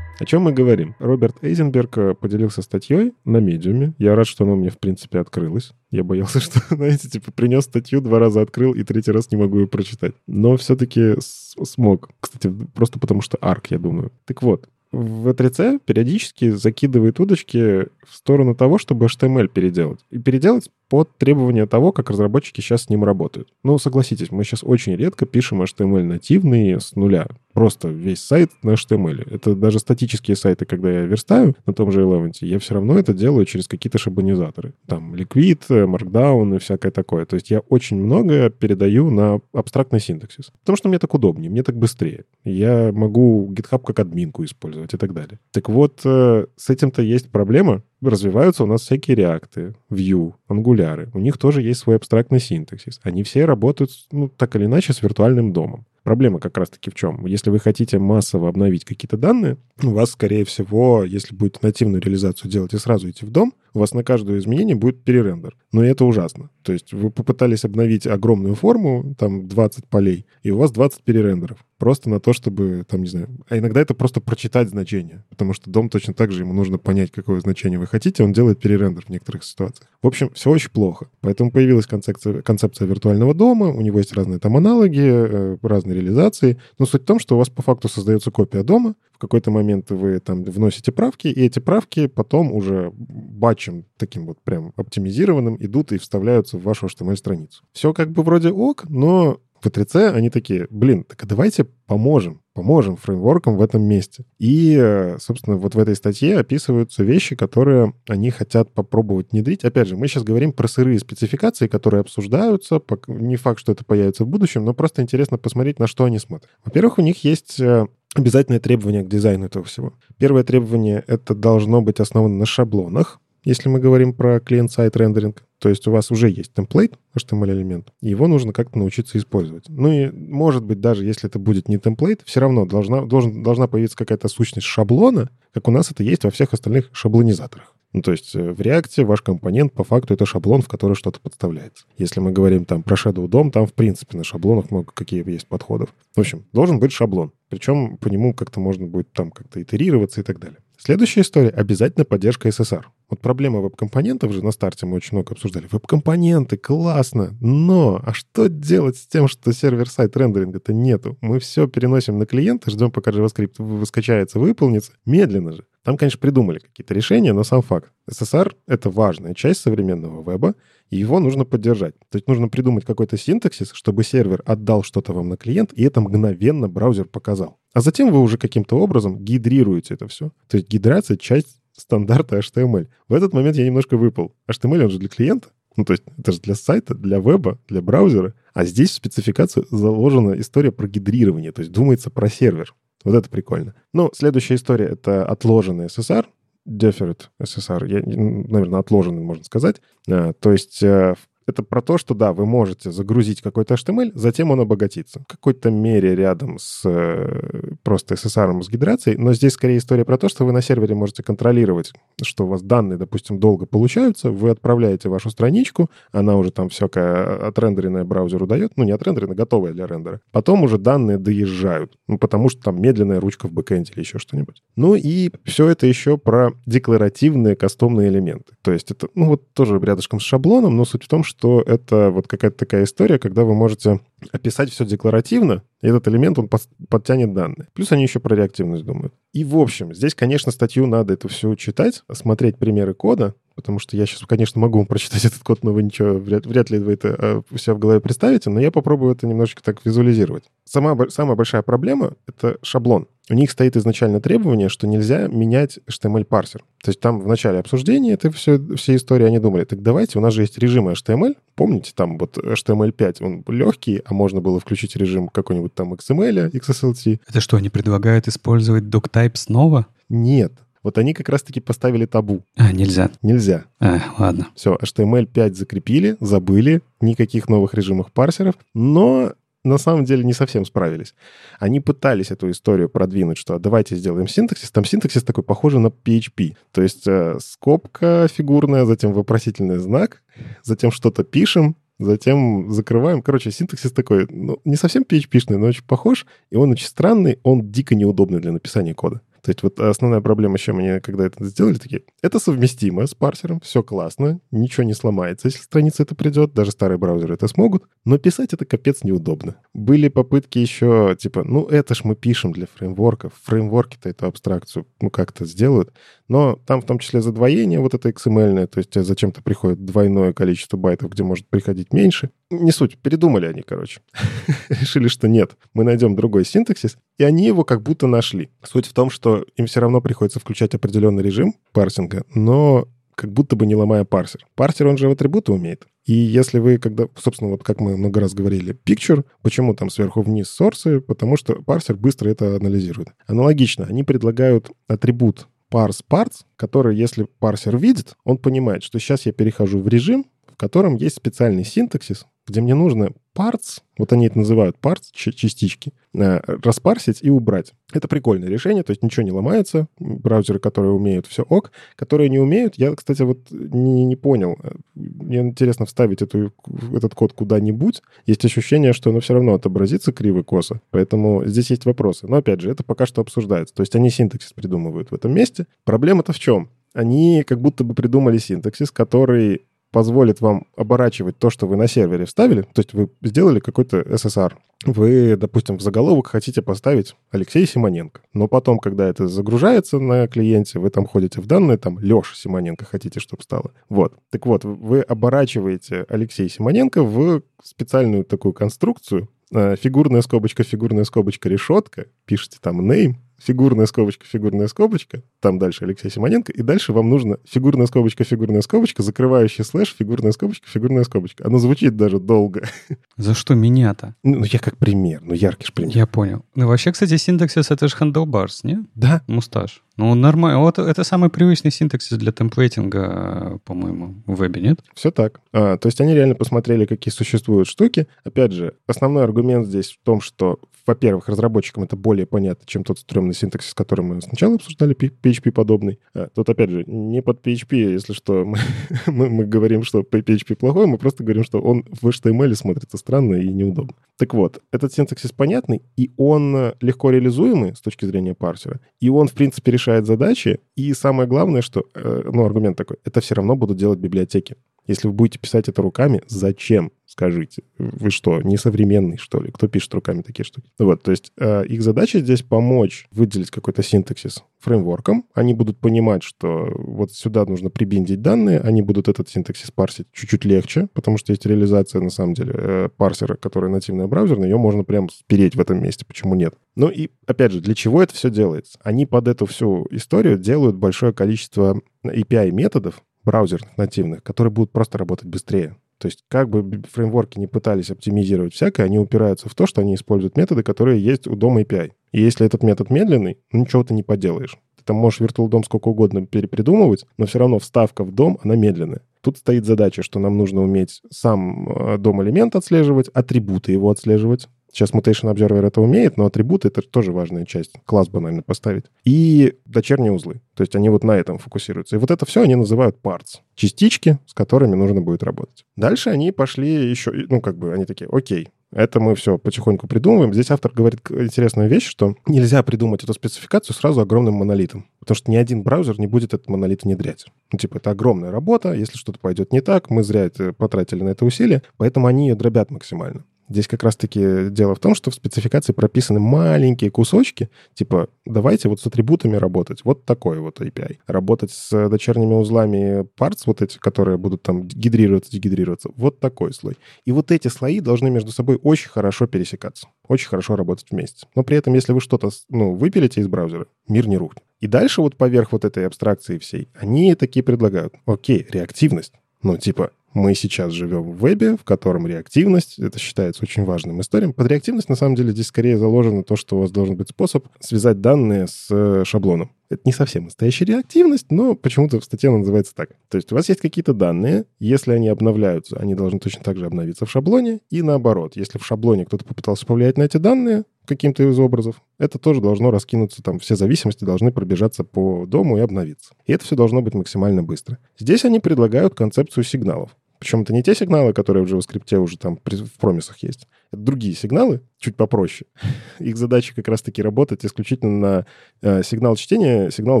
О чем мы говорим? Роберт Эйзенберг э, поделился статьей на медиуме. Я рад, что она меня, в принципе, открылась. Я боялся, что, знаете, типа, принес статью, два раза открыл, и третий раз не могу ее прочитать. Но все-таки смог. Кстати, просто потому что арк, я думаю. Так вот, в V3C периодически закидывает удочки в сторону того, чтобы HTML переделать. И переделать под требования того, как разработчики сейчас с ним работают. Ну, согласитесь, мы сейчас очень редко пишем HTML нативный с нуля. Просто весь сайт на HTML. Это даже статические сайты, когда я верстаю на том же Eleven, я все равно это делаю через какие-то шаблонизаторы. Там Liquid, Markdown и всякое такое. То есть я очень много передаю на абстрактный синтаксис. Потому что мне так удобнее, мне так быстрее. Я могу GitHub как админку использовать и так далее. Так вот, э, с этим-то есть проблема, развиваются у нас всякие реакты, Vue, ангуляры. У них тоже есть свой абстрактный синтаксис. Они все работают, ну, так или иначе, с виртуальным домом. Проблема как раз-таки в чем? Если вы хотите массово обновить какие-то данные, у вас, скорее всего, если будет нативную реализацию делать и сразу идти в дом, у вас на каждое изменение будет перерендер. Но это ужасно. То есть вы попытались обновить огромную форму, там 20 полей, и у вас 20 перерендеров. Просто на то, чтобы, там, не знаю... А иногда это просто прочитать значение, потому что дом точно так же, ему нужно понять, какое значение вы хотите, он делает перерендер в некоторых ситуациях. В общем, все очень плохо. Поэтому появилась концепция, концепция виртуального дома, у него есть разные там аналоги, э, разные реализации. Но суть в том, что у вас по факту создается копия дома, в какой-то момент вы там вносите правки, и эти правки потом уже батчем таким вот прям оптимизированным идут и вставляются в вашу HTML-страницу. Все как бы вроде ок, но в V3C они такие, блин, так а давайте поможем, поможем фреймворкам в этом месте. И, собственно, вот в этой статье описываются вещи, которые они хотят попробовать внедрить. Опять же, мы сейчас говорим про сырые спецификации, которые обсуждаются. Не факт, что это появится в будущем, но просто интересно посмотреть, на что они смотрят. Во-первых, у них есть э, обязательное требование к дизайну этого всего. Первое требование — это должно быть основано на шаблонах, если мы говорим про клиент-сайт рендеринг. То есть у вас уже есть темплейт, HTML-элемент, и его нужно как-то научиться использовать. Ну и, может быть, даже если это будет не темплейт, все равно должна, должен, должна появиться какая-то сущность шаблона, как у нас это есть во всех остальных шаблонизаторах. Ну, то есть э, в React ваш компонент по факту это шаблон, в который что-то подставляется. Если мы говорим там про Shadow DOM, там в принципе на шаблонах много какие есть подходов. В общем, должен быть шаблон. Причем по нему как-то можно будет там как-то итерироваться и так далее. Следующая история — обязательно поддержка SSR. Вот проблема веб-компонентов же на старте мы очень много обсуждали. Веб-компоненты, классно, но а что делать с тем, что сервер-сайт рендеринга-то нету? Мы все переносим на клиента, ждем, пока JavaScript выскачается, выполнится. Медленно же. Там, конечно, придумали какие-то решения, но сам факт. SSR — это важная часть современного веба, и его нужно поддержать. То есть нужно придумать какой-то синтаксис, чтобы сервер отдал что-то вам на клиент, и это мгновенно браузер показал. А затем вы уже каким-то образом гидрируете это все. То есть гидрация — часть стандарта HTML. В этот момент я немножко выпал. HTML, он же для клиента. Ну, то есть это же для сайта, для веба, для браузера. А здесь в спецификацию заложена история про гидрирование, то есть думается про сервер. Вот это прикольно. Ну, следующая история — это отложенный SSR, deferred SSR, я, наверное, отложенный, можно сказать. А, то есть э, это про то, что да, вы можете загрузить какой-то HTML, затем он обогатится. В какой-то мере рядом с э, просто SSR с гидрацией, но здесь скорее история про то, что вы на сервере можете контролировать, что у вас данные, допустим, долго получаются, вы отправляете вашу страничку, она уже там всякая отрендеренная браузеру дает, ну не отрендеренная, готовая для рендера. Потом уже данные доезжают, ну потому что там медленная ручка в бэкэнде или еще что-нибудь. Ну и все это еще про декларативные кастомные элементы. То есть это, ну вот тоже рядышком с шаблоном, но суть в том, что что это вот какая-то такая история, когда вы можете описать все декларативно, и этот элемент, он подтянет данные. Плюс они еще про реактивность думают. И, в общем, здесь, конечно, статью надо это все читать, смотреть примеры кода, потому что я сейчас, конечно, могу вам прочитать этот код, но вы ничего, вряд, вряд ли вы это а, у себя в голове представите, но я попробую это немножечко так визуализировать. Сама, самая большая проблема — это шаблон. У них стоит изначально требование, что нельзя менять HTML-парсер. То есть там в начале обсуждения это все, все истории они думали, так давайте, у нас же есть режимы HTML, помните, там вот HTML5, он легкий, а можно было включить режим какой-нибудь там XML, XSLT. Это что, они предлагают использовать doctype снова? Нет, вот они как раз-таки поставили табу. А, нельзя. Нельзя. А, ладно. Все, HTML5 закрепили, забыли, никаких новых режимов парсеров, но на самом деле не совсем справились. Они пытались эту историю продвинуть, что давайте сделаем синтаксис. Там синтаксис такой похожий на PHP. То есть э, скобка фигурная, затем вопросительный знак, затем что-то пишем, затем закрываем. Короче, синтаксис такой, ну, не совсем PHP-шный, но очень похож, и он очень странный, он дико неудобный для написания кода. То есть вот основная проблема, с чем они, когда это сделали, такие, это совместимо с парсером, все классно, ничего не сломается, если страница это придет, даже старые браузеры это смогут, но писать это капец неудобно. Были попытки еще, типа, ну это ж мы пишем для фреймворков, фреймворки-то эту абстракцию, ну как-то сделают, но там в том числе задвоение вот это XML, то есть зачем-то приходит двойное количество байтов, где может приходить меньше. Не суть, передумали они, короче. Решили, что нет, мы найдем другой синтаксис, и они его как будто нашли. Суть в том, что им все равно приходится включать определенный режим парсинга, но как будто бы не ломая парсер. Парсер, он же в атрибуты умеет. И если вы, когда, собственно, вот как мы много раз говорили, picture, почему там сверху вниз сорсы? Потому что парсер быстро это анализирует. Аналогично, они предлагают атрибут parse parts, который, если парсер видит, он понимает, что сейчас я перехожу в режим, в котором есть специальный синтаксис, где мне нужно parts, вот они это называют parts, частички, э, распарсить и убрать. Это прикольное решение, то есть ничего не ломается. Браузеры, которые умеют, все ок. Которые не умеют, я, кстати, вот не, не понял. Мне интересно вставить эту, этот код куда-нибудь. Есть ощущение, что оно все равно отобразится криво-косо. Поэтому здесь есть вопросы. Но, опять же, это пока что обсуждается. То есть они синтаксис придумывают в этом месте. Проблема-то в чем? Они как будто бы придумали синтаксис, который позволит вам оборачивать то, что вы на сервере вставили. То есть вы сделали какой-то SSR. Вы, допустим, в заголовок хотите поставить Алексей Симоненко. Но потом, когда это загружается на клиенте, вы там ходите в данные, там Леша Симоненко хотите, чтобы стало. Вот. Так вот, вы оборачиваете Алексей Симоненко в специальную такую конструкцию, э, фигурная скобочка, фигурная скобочка, решетка, пишите там name, фигурная скобочка, фигурная скобочка, там дальше Алексей Симоненко, и дальше вам нужно фигурная скобочка, фигурная скобочка, закрывающий слэш, фигурная скобочка, фигурная скобочка. Оно звучит даже долго. За что меня-то? Ну, ну я как пример, ну, яркий ж пример. Я понял. Ну, вообще, кстати, синтаксис — это же handlebars, не? Да. Мусташ. Ну, нормально. Вот это самый привычный синтаксис для темплейтинга, по-моему, в вебе, нет? Все так. А, то есть они реально посмотрели, какие существуют штуки. Опять же, основной аргумент здесь в том, что во-первых, разработчикам это более понятно, чем тот стрёмный синтаксис, который мы сначала обсуждали, PHP подобный. А, тут, опять же, не под PHP, если что, мы, мы, мы говорим, что PHP плохой, мы просто говорим, что он в HTML смотрится странно и неудобно. Так вот, этот синтаксис понятный, и он легко реализуемый с точки зрения парсера, и он, в принципе, решает задачи, и самое главное, что, э, ну, аргумент такой, это все равно будут делать библиотеки. Если вы будете писать это руками, зачем? Скажите. Вы что, не современный, что ли? Кто пишет руками такие штуки? Вот, то есть э, их задача здесь помочь выделить какой-то синтаксис фреймворком. Они будут понимать, что вот сюда нужно прибиндить данные, они будут этот синтаксис парсить чуть-чуть легче, потому что есть реализация, на самом деле, э, парсера, который нативная браузерная, ее можно прям спереть в этом месте, почему нет? Ну и, опять же, для чего это все делается? Они под эту всю историю делают большое количество API-методов, браузерных нативных, которые будут просто работать быстрее. То есть как бы фреймворки не пытались оптимизировать всякое, они упираются в то, что они используют методы, которые есть у дома API. И если этот метод медленный, ну ничего ты не поделаешь. Ты там можешь Virtual DOM сколько угодно перепридумывать, но все равно вставка в дом, она медленная. Тут стоит задача, что нам нужно уметь сам э, дом-элемент отслеживать, атрибуты его отслеживать, Сейчас Mutation Observer это умеет, но атрибуты — это тоже важная часть. Класс банально поставить. И дочерние узлы. То есть они вот на этом фокусируются. И вот это все они называют parts. Частички, с которыми нужно будет работать. Дальше они пошли еще... Ну, как бы они такие, окей, это мы все потихоньку придумываем. Здесь автор говорит интересную вещь, что нельзя придумать эту спецификацию сразу огромным монолитом. Потому что ни один браузер не будет этот монолит внедрять. Ну, типа, это огромная работа. Если что-то пойдет не так, мы зря потратили на это усилие. Поэтому они ее дробят максимально. Здесь как раз-таки дело в том, что в спецификации прописаны маленькие кусочки, типа давайте вот с атрибутами работать, вот такой вот API. Работать с дочерними узлами parts, вот эти, которые будут там гидрироваться, дегидрироваться, вот такой слой. И вот эти слои должны между собой очень хорошо пересекаться, очень хорошо работать вместе. Но при этом, если вы что-то ну, выпилите из браузера, мир не рухнет. И дальше вот поверх вот этой абстракции всей, они такие предлагают, окей, реактивность. Ну, типа, мы сейчас живем в вебе, в котором реактивность, это считается очень важным историем. Под реактивность, на самом деле, здесь скорее заложено то, что у вас должен быть способ связать данные с э, шаблоном. Это не совсем настоящая реактивность, но почему-то в статье она называется так. То есть у вас есть какие-то данные, если они обновляются, они должны точно так же обновиться в шаблоне, и наоборот, если в шаблоне кто-то попытался повлиять на эти данные каким-то из образов, это тоже должно раскинуться, там все зависимости должны пробежаться по дому и обновиться. И это все должно быть максимально быстро. Здесь они предлагают концепцию сигналов. Причем это не те сигналы, которые в JavaScript уже там в промисах есть. Это другие сигналы, чуть попроще. Их задача как раз-таки работать исключительно на э, сигнал чтения, сигнал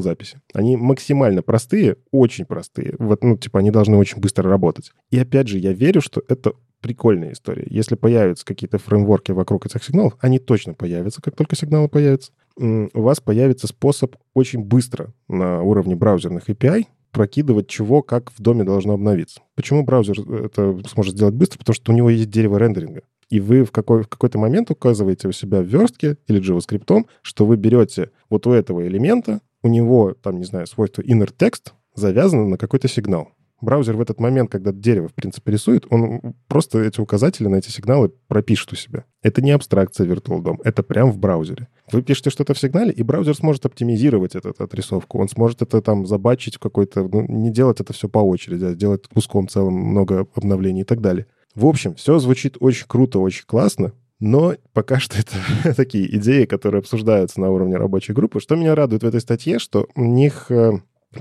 записи. Они максимально простые, очень простые. Вот, ну, типа, они должны очень быстро работать. И опять же, я верю, что это прикольная история. Если появятся какие-то фреймворки вокруг этих сигналов, они точно появятся, как только сигналы появятся. У вас появится способ очень быстро на уровне браузерных API прокидывать чего, как в доме должно обновиться. Почему браузер это сможет сделать быстро? Потому что у него есть дерево рендеринга. И вы в, какой, в какой-то момент указываете у себя в верстке или JavaScript, что вы берете вот у этого элемента, у него, там, не знаю, свойство inner text завязано на какой-то сигнал. Браузер в этот момент, когда дерево, в принципе, рисует, он просто эти указатели на эти сигналы пропишет у себя. Это не абстракция Virtual это прям в браузере. Вы пишете что-то в сигнале, и браузер сможет оптимизировать эту, эту отрисовку. Он сможет это там забачить в какой-то... Ну, не делать это все по очереди, а сделать куском целым много обновлений и так далее. В общем, все звучит очень круто, очень классно, но пока что это такие идеи, которые обсуждаются на уровне рабочей группы. Что меня радует в этой статье, что у них э,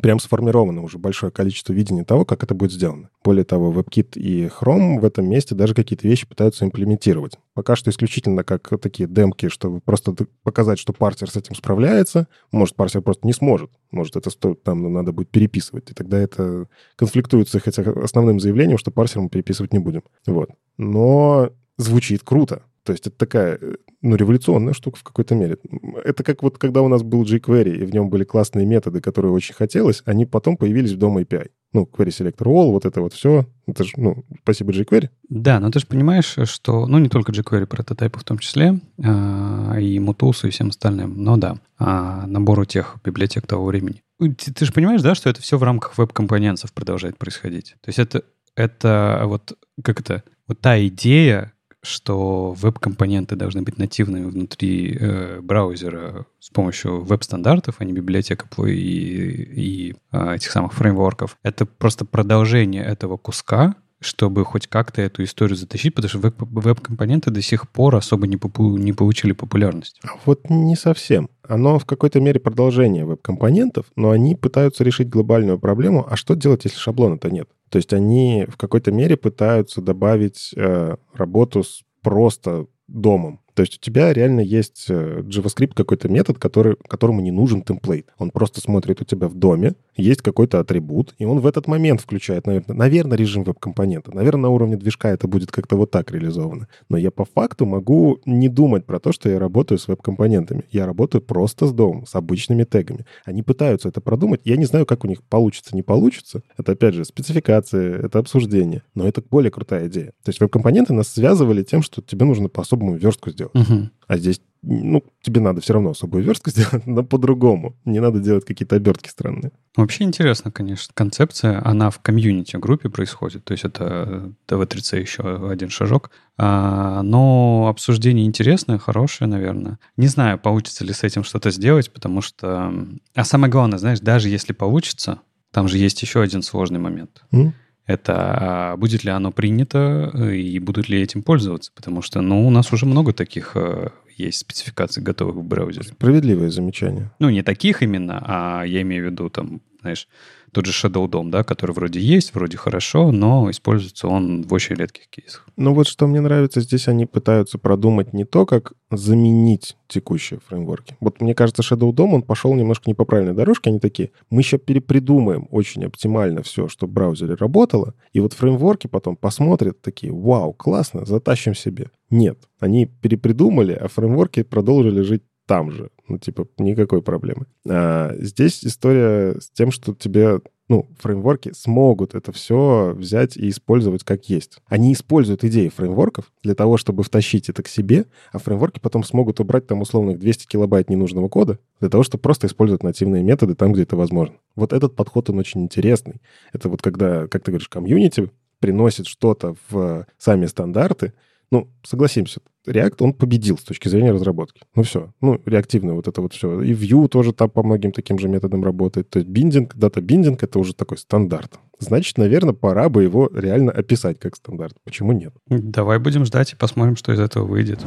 прям сформировано уже большое количество видений того, как это будет сделано. Более того, WebKit и Chrome в этом месте даже какие-то вещи пытаются имплементировать. Пока что исключительно как такие демки, чтобы просто показать, что парсер с этим справляется. Может, парсер просто не сможет. Может, это стоит, там надо будет переписывать. И тогда это конфликтует с их основным заявлением, что парсер мы переписывать не будем. Вот. Но звучит круто. То есть это такая, э, ну, революционная штука в какой-то мере. Это как вот когда у нас был jQuery, и в нем были классные методы, которые очень хотелось, они потом появились в Dom API. Ну, Query Selector All, вот это вот все. Это же, ну, спасибо jQuery. Да, но ты же понимаешь, что, ну, не только jQuery, прототипы в том числе, а, и Mutus, и всем остальным, но да, а, набору тех библиотек того времени. Ты, ты же понимаешь, да, что это все в рамках веб-компонентов продолжает происходить? То есть это, это вот, как это, вот та идея, что веб-компоненты должны быть нативными внутри э, браузера с помощью веб-стандартов, а не библиотек и, и э, этих самых фреймворков. Это просто продолжение этого куска, чтобы хоть как-то эту историю затащить, потому что веб- веб-компоненты до сих пор особо не, попу- не получили популярность. А Вот не совсем. Оно в какой-то мере продолжение веб-компонентов, но они пытаются решить глобальную проблему. А что делать, если шаблона-то нет? То есть они в какой-то мере пытаются добавить э, работу с просто домом. То есть у тебя реально есть э, JavaScript какой-то метод, который, которому не нужен темплейт. Он просто смотрит у тебя в доме, есть какой-то атрибут, и он в этот момент включает, наверное, наверное режим веб-компонента. Наверное, на уровне движка это будет как-то вот так реализовано. Но я по факту могу не думать про то, что я работаю с веб-компонентами. Я работаю просто с домом, с обычными тегами. Они пытаются это продумать. Я не знаю, как у них получится, не получится. Это, опять же, спецификации, это обсуждение. Но это более крутая идея. То есть веб-компоненты нас связывали тем, что тебе нужно по-особому верстку сделать. Мгм. А здесь, ну, тебе надо все равно особую верстку сделать, но по-другому. Не надо делать какие-то обертки странные. Вообще интересно, конечно, концепция, она в комьюнити-группе происходит, то есть это ТВ-3C еще один шажок, А, но обсуждение интересное, хорошее, наверное. Не знаю, получится ли с этим что-то сделать, потому что... А самое главное, знаешь, даже если получится, там же есть еще один сложный момент. М? Это а, будет ли оно принято э, и будут ли этим пользоваться, потому что, ну, у нас уже много таких э, есть спецификаций готовых в браузере. Справедливое замечание. Ну, не таких именно, а я имею в виду там, знаешь, тот же Shadow DOM, да, который вроде есть, вроде хорошо, но используется он в очень редких кейсах. Ну вот что мне нравится, здесь они пытаются продумать не то, как заменить текущие фреймворки. Вот мне кажется, Shadow DOM, он пошел немножко не по правильной дорожке. Они такие, мы еще перепридумаем очень оптимально все, чтобы в браузере работало, и вот фреймворки потом посмотрят такие, вау, классно, затащим себе. Нет, они перепридумали, а фреймворки продолжили жить там же. Ну, типа, никакой проблемы. А здесь история с тем, что тебе ну, фреймворки смогут это все взять и использовать как есть. Они используют идеи фреймворков для того, чтобы втащить это к себе, а фреймворки потом смогут убрать там условных 200 килобайт ненужного кода для того, чтобы просто использовать нативные методы там, где это возможно. Вот этот подход, он очень интересный. Это вот когда, как ты говоришь, комьюнити приносит что-то в сами стандарты, ну, согласимся, React, он победил с точки зрения разработки. Ну все, ну, реактивно вот это вот все. И Vue тоже там по многим таким же методам работает. То есть биндинг, дата-биндинг — это уже такой стандарт. Значит, наверное, пора бы его реально описать как стандарт. Почему нет? Давай будем ждать и посмотрим, что из этого выйдет.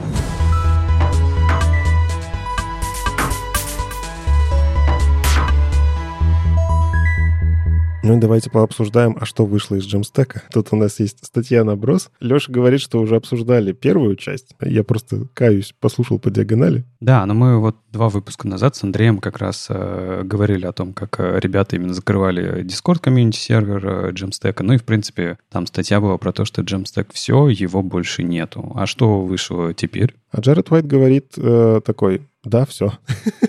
Ну давайте пообсуждаем, а что вышло из джемстека. Тут у нас есть статья наброс. Леша говорит, что уже обсуждали первую часть. Я просто каюсь, послушал по диагонали. Да, но мы вот два выпуска назад с Андреем как раз э, говорили о том, как э, ребята именно закрывали Discord комьюнити сервер э, Jamstack. Ну и, в принципе, там статья была про то, что Jamstack все, его больше нету. А что вышло теперь? А Джаред Уайт говорит э, такой, да, все.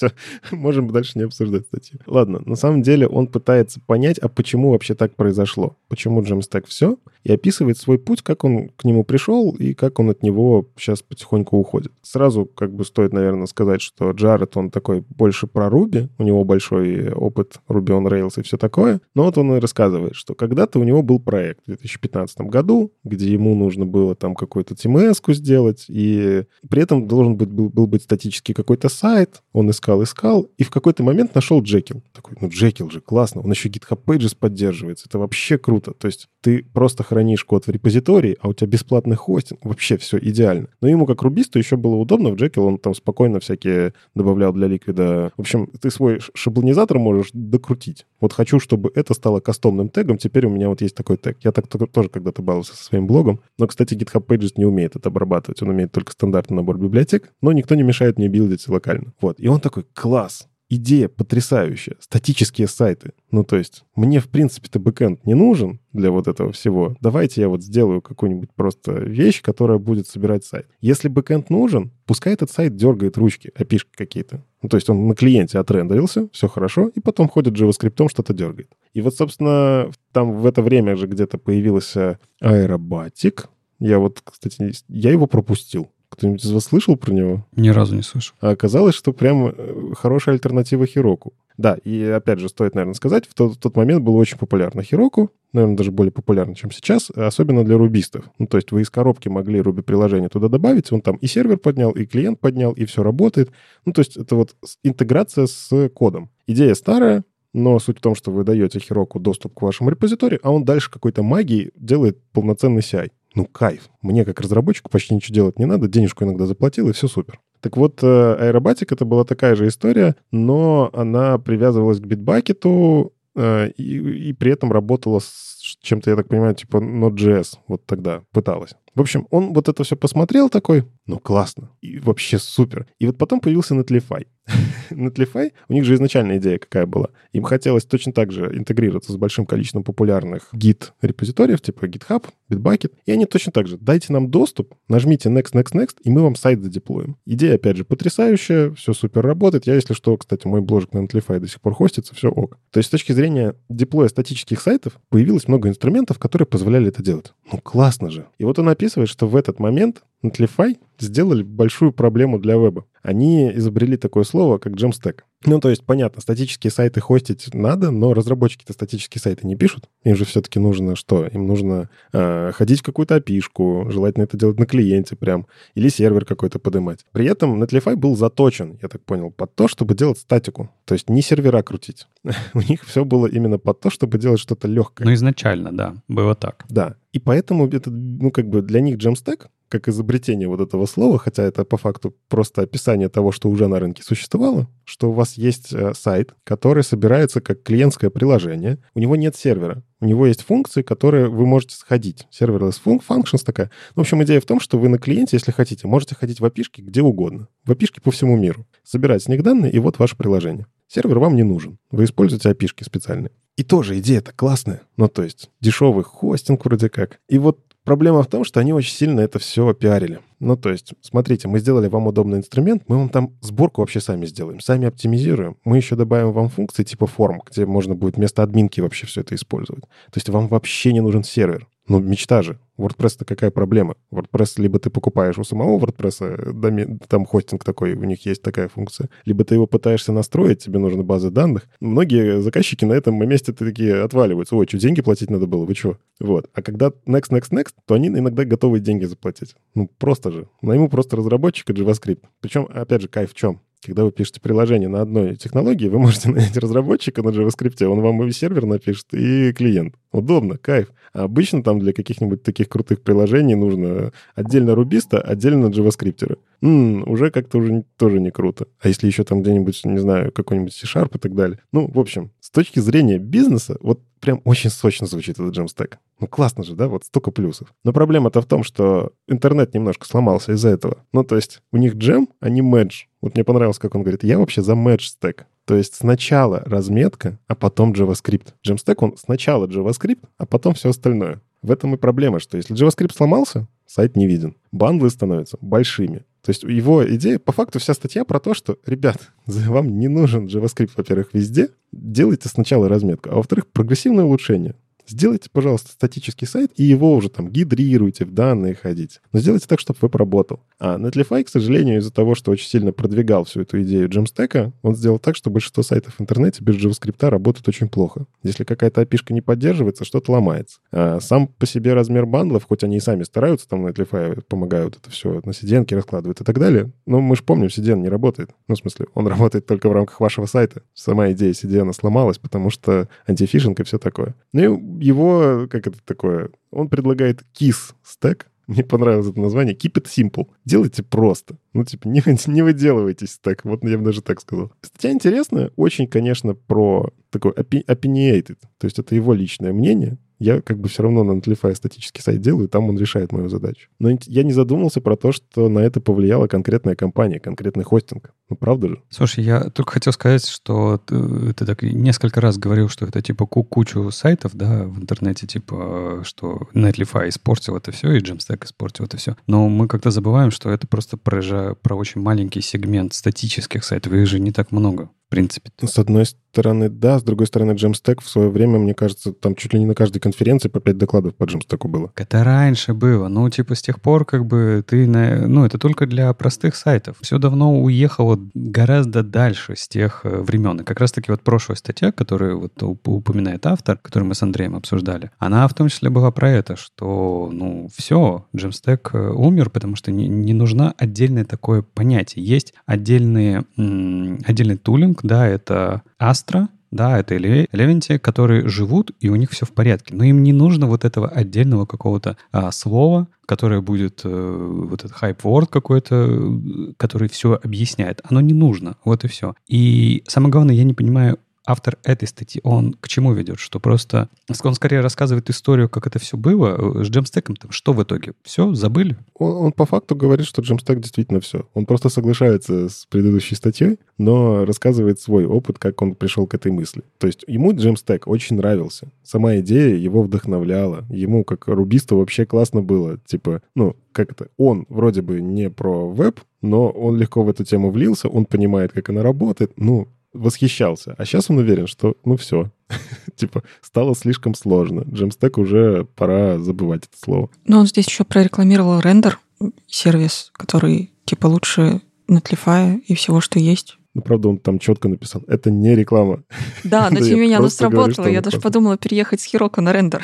Все, можем дальше не обсуждать статью. Ладно, на самом деле он пытается понять, а почему вообще так произошло. Почему Jamstack все, и описывает свой путь, как он к нему пришел и как он от него сейчас потихоньку уходит. Сразу как бы стоит, наверное, сказать, что Джаред, он такой больше про Ruby, у него большой опыт Ruby on Rails и все такое. Но вот он и рассказывает, что когда-то у него был проект в 2015 году, где ему нужно было там какую-то TMS-ку сделать, и при этом должен быть, был, был быть статический какой-то сайт, он искал, искал, и в какой-то момент нашел Джекил. Такой, ну Джекил же классно, он еще GitHub Pages поддерживается, это вообще круто. То есть ты просто хранишь код в репозитории, а у тебя бесплатный хостинг, вообще все идеально. Но ему как рубисту еще было удобно, в Jekyll он там спокойно всякие добавлял для Liquid а. В общем, ты свой шаблонизатор можешь докрутить. Вот хочу, чтобы это стало кастомным тегом, теперь у меня вот есть такой тег. Я так тоже когда-то баловался со своим блогом, но, кстати, GitHub Pages не умеет это обрабатывать, он умеет только стандартный набор библиотек, но никто не мешает мне билдить локально. Вот, и он такой, класс, идея потрясающая. Статические сайты. Ну, то есть, мне, в принципе-то, бэкэнд не нужен для вот этого всего. Давайте я вот сделаю какую-нибудь просто вещь, которая будет собирать сайт. Если бэкэнд нужен, пускай этот сайт дергает ручки, API шки какие-то. Ну, то есть он на клиенте отрендерился, все хорошо, и потом ходит JavaScript, что-то дергает. И вот, собственно, там в это время же где-то появился аэробатик. Я вот, кстати, я его пропустил. Кто-нибудь из вас слышал про него? Ни разу не слышал. А оказалось, что прям э, хорошая альтернатива Хироку. Да, и опять же, стоит, наверное, сказать, в тот, в тот момент было очень популярно Хироку, наверное, даже более популярно, чем сейчас, особенно для рубистов. Ну, то есть вы из коробки могли руби-приложение туда добавить, он там и сервер поднял, и клиент поднял, и все работает. Ну, то есть это вот интеграция с кодом. Идея старая, но суть в том, что вы даете Хироку доступ к вашему репозиторию, а он дальше какой-то магией делает полноценный CI. Ну, кайф. Мне, как разработчику, почти ничего делать не надо. Денежку иногда заплатил, и все супер. Так вот, э, аэробатик это была такая же история, но она привязывалась к битбакету э, и, и при этом работала с чем-то, я так понимаю, типа Node.js вот тогда пыталась. В общем, он вот это все посмотрел такой, ну классно, и вообще супер. И вот потом появился Netlify. Netlify, у них же изначальная идея какая была. Им хотелось точно так же интегрироваться с большим количеством популярных гид-репозиториев, типа GitHub, Bitbucket, и они точно так же, дайте нам доступ, нажмите Next, Next, Next, и мы вам сайт задеплоим. Идея, опять же, потрясающая, все супер работает. Я, если что, кстати, мой бложек на Netlify до сих пор хостится, все ок. То есть с точки зрения деплоя статических сайтов появилось много инструментов, которые позволяли это делать. Ну классно же. И вот он описывает, что в этот момент Netlify сделали большую проблему для веба. Они изобрели такое слово, как Jamstack. Ну, то есть, понятно, статические сайты хостить надо, но разработчики-то статические сайты не пишут. Им же все-таки нужно что? Им нужно э, ходить в какую-то опишку, желательно это делать на клиенте прям, или сервер какой-то поднимать. При этом Netlify был заточен, я так понял, под то, чтобы делать статику. То есть не сервера крутить. У них все было именно под то, чтобы делать что-то легкое. Ну, изначально, да, было так. Да. И поэтому это, ну, как бы для них Jamstack как изобретение вот этого слова, хотя это по факту просто описание того, что уже на рынке существовало, что у вас есть э, сайт, который собирается как клиентское приложение, у него нет сервера, у него есть функции, которые вы можете сходить. Serverless functions такая. Ну, в общем, идея в том, что вы на клиенте, если хотите, можете ходить в опишки где угодно. В опишки по всему миру. Собирать с них данные, и вот ваше приложение. Сервер вам не нужен. Вы используете опишки специальные. И тоже идея-то классная. Ну, то есть дешевый хостинг вроде как. И вот Проблема в том, что они очень сильно это все пиарили. Ну, то есть, смотрите, мы сделали вам удобный инструмент, мы вам там сборку вообще сами сделаем, сами оптимизируем. Мы еще добавим вам функции типа форм, где можно будет вместо админки вообще все это использовать. То есть вам вообще не нужен сервер. Ну, мечта же. WordPress-то какая проблема? WordPress либо ты покупаешь у самого WordPress, там хостинг такой, у них есть такая функция, либо ты его пытаешься настроить, тебе нужны базы данных. Многие заказчики на этом месте такие отваливаются. Ой, что, деньги платить надо было? Вы что? Вот. А когда next, next, next, то они иногда готовы деньги заплатить. Ну, просто же. Найму просто разработчика JavaScript. Причем, опять же, кайф в чем? Когда вы пишете приложение на одной технологии, вы можете нанять разработчика на JavaScript, он вам и сервер напишет, и клиент. Удобно, кайф. А обычно там для каких-нибудь таких крутых приложений нужно отдельно рубиста, отдельно JavaScript. М-м, уже как-то уже тоже не круто. А если еще там где-нибудь, не знаю, какой-нибудь C-Sharp и так далее. Ну, в общем, с точки зрения бизнеса, вот прям очень сочно звучит этот Jamstack. Ну, классно же, да? Вот столько плюсов. Но проблема-то в том, что интернет немножко сломался из-за этого. Ну, то есть у них джем, а не медж. Вот мне понравилось, как он говорит, я вообще за медж стек. То есть сначала разметка, а потом JavaScript. Jamstack, он сначала JavaScript, а потом все остальное. В этом и проблема, что если JavaScript сломался, сайт не виден. Бандлы становятся большими. То есть его идея, по факту вся статья про то, что, ребят, вам не нужен JavaScript, во-первых, везде. Делайте сначала разметку, а во-вторых, прогрессивное улучшение. Сделайте, пожалуйста, статический сайт, и его уже там гидрируйте, в данные ходите. Но сделайте так, чтобы веб работал. А Netlify, к сожалению, из-за того, что очень сильно продвигал всю эту идею Jamstack, он сделал так, что большинство сайтов в интернете без JavaScript работают очень плохо. Если какая-то опишка не поддерживается, что-то ломается. А сам по себе размер бандлов, хоть они и сами стараются, там Netlify помогают это все на CDN раскладывают и так далее, но мы же помним, CDN не работает. Ну, в смысле, он работает только в рамках вашего сайта. Сама идея CDN сломалась, потому что антифишинг и все такое. Ну и его, как это такое, он предлагает KISS стек, мне понравилось это название. Keep it simple. Делайте просто. Ну, типа, не, не выделывайтесь так. Вот я бы даже так сказал. Статья интересная. Очень, конечно, про такой opinionated. То есть это его личное мнение. Я как бы все равно на Netlify статический сайт делаю, там он решает мою задачу. Но я не задумался про то, что на это повлияла конкретная компания, конкретный хостинг. Ну, правда же? Слушай, я только хотел сказать, что ты, ты так несколько раз говорил, что это типа кучу сайтов, да, в интернете, типа, что Netlify испортил это все, и Jamstack испортил это все. Но мы как-то забываем, что это просто про, про очень маленький сегмент статических сайтов, их же не так много в принципе. С одной стороны, да. С другой стороны, Jamstack в свое время, мне кажется, там чуть ли не на каждой конференции по 5 докладов по Jamstack было. Это раньше было. Ну, типа, с тех пор, как бы, ты... На... Ну, это только для простых сайтов. Все давно уехало гораздо дальше с тех э, времен. И как раз-таки вот прошлая статья, которую вот упоминает автор, которую мы с Андреем обсуждали, она в том числе была про это, что, ну, все, Jamstack э, умер, потому что не, не нужна отдельное такое понятие. Есть отдельные, отдельный тулинг, да, это Astra, да, это Eleventy, которые живут, и у них все в порядке. Но им не нужно вот этого отдельного какого-то а, слова, которое будет э, вот этот hype-word какой-то, который все объясняет. Оно не нужно. Вот и все. И самое главное, я не понимаю, автор этой статьи, он к чему ведет? Что просто он скорее рассказывает историю, как это все было. С джемстеком там что в итоге? Все, забыли? Он, он по факту говорит, что джемстек действительно все. Он просто соглашается с предыдущей статьей, но рассказывает свой опыт, как он пришел к этой мысли. То есть ему джемстек очень нравился. Сама идея его вдохновляла. Ему, как рубисту, вообще классно было. Типа, ну, как это, он вроде бы не про веб, но он легко в эту тему влился, он понимает, как она работает. Ну, восхищался. А сейчас он уверен, что, ну, все. типа, стало слишком сложно. Джемстек уже пора забывать это слово. Но он здесь еще прорекламировал рендер, сервис, который, типа, лучше Netlify и всего, что есть. Ну, правда, он там четко написал. Это не реклама. Да, но тем не менее оно сработало. Я даже подумала переехать с Heroku на рендер.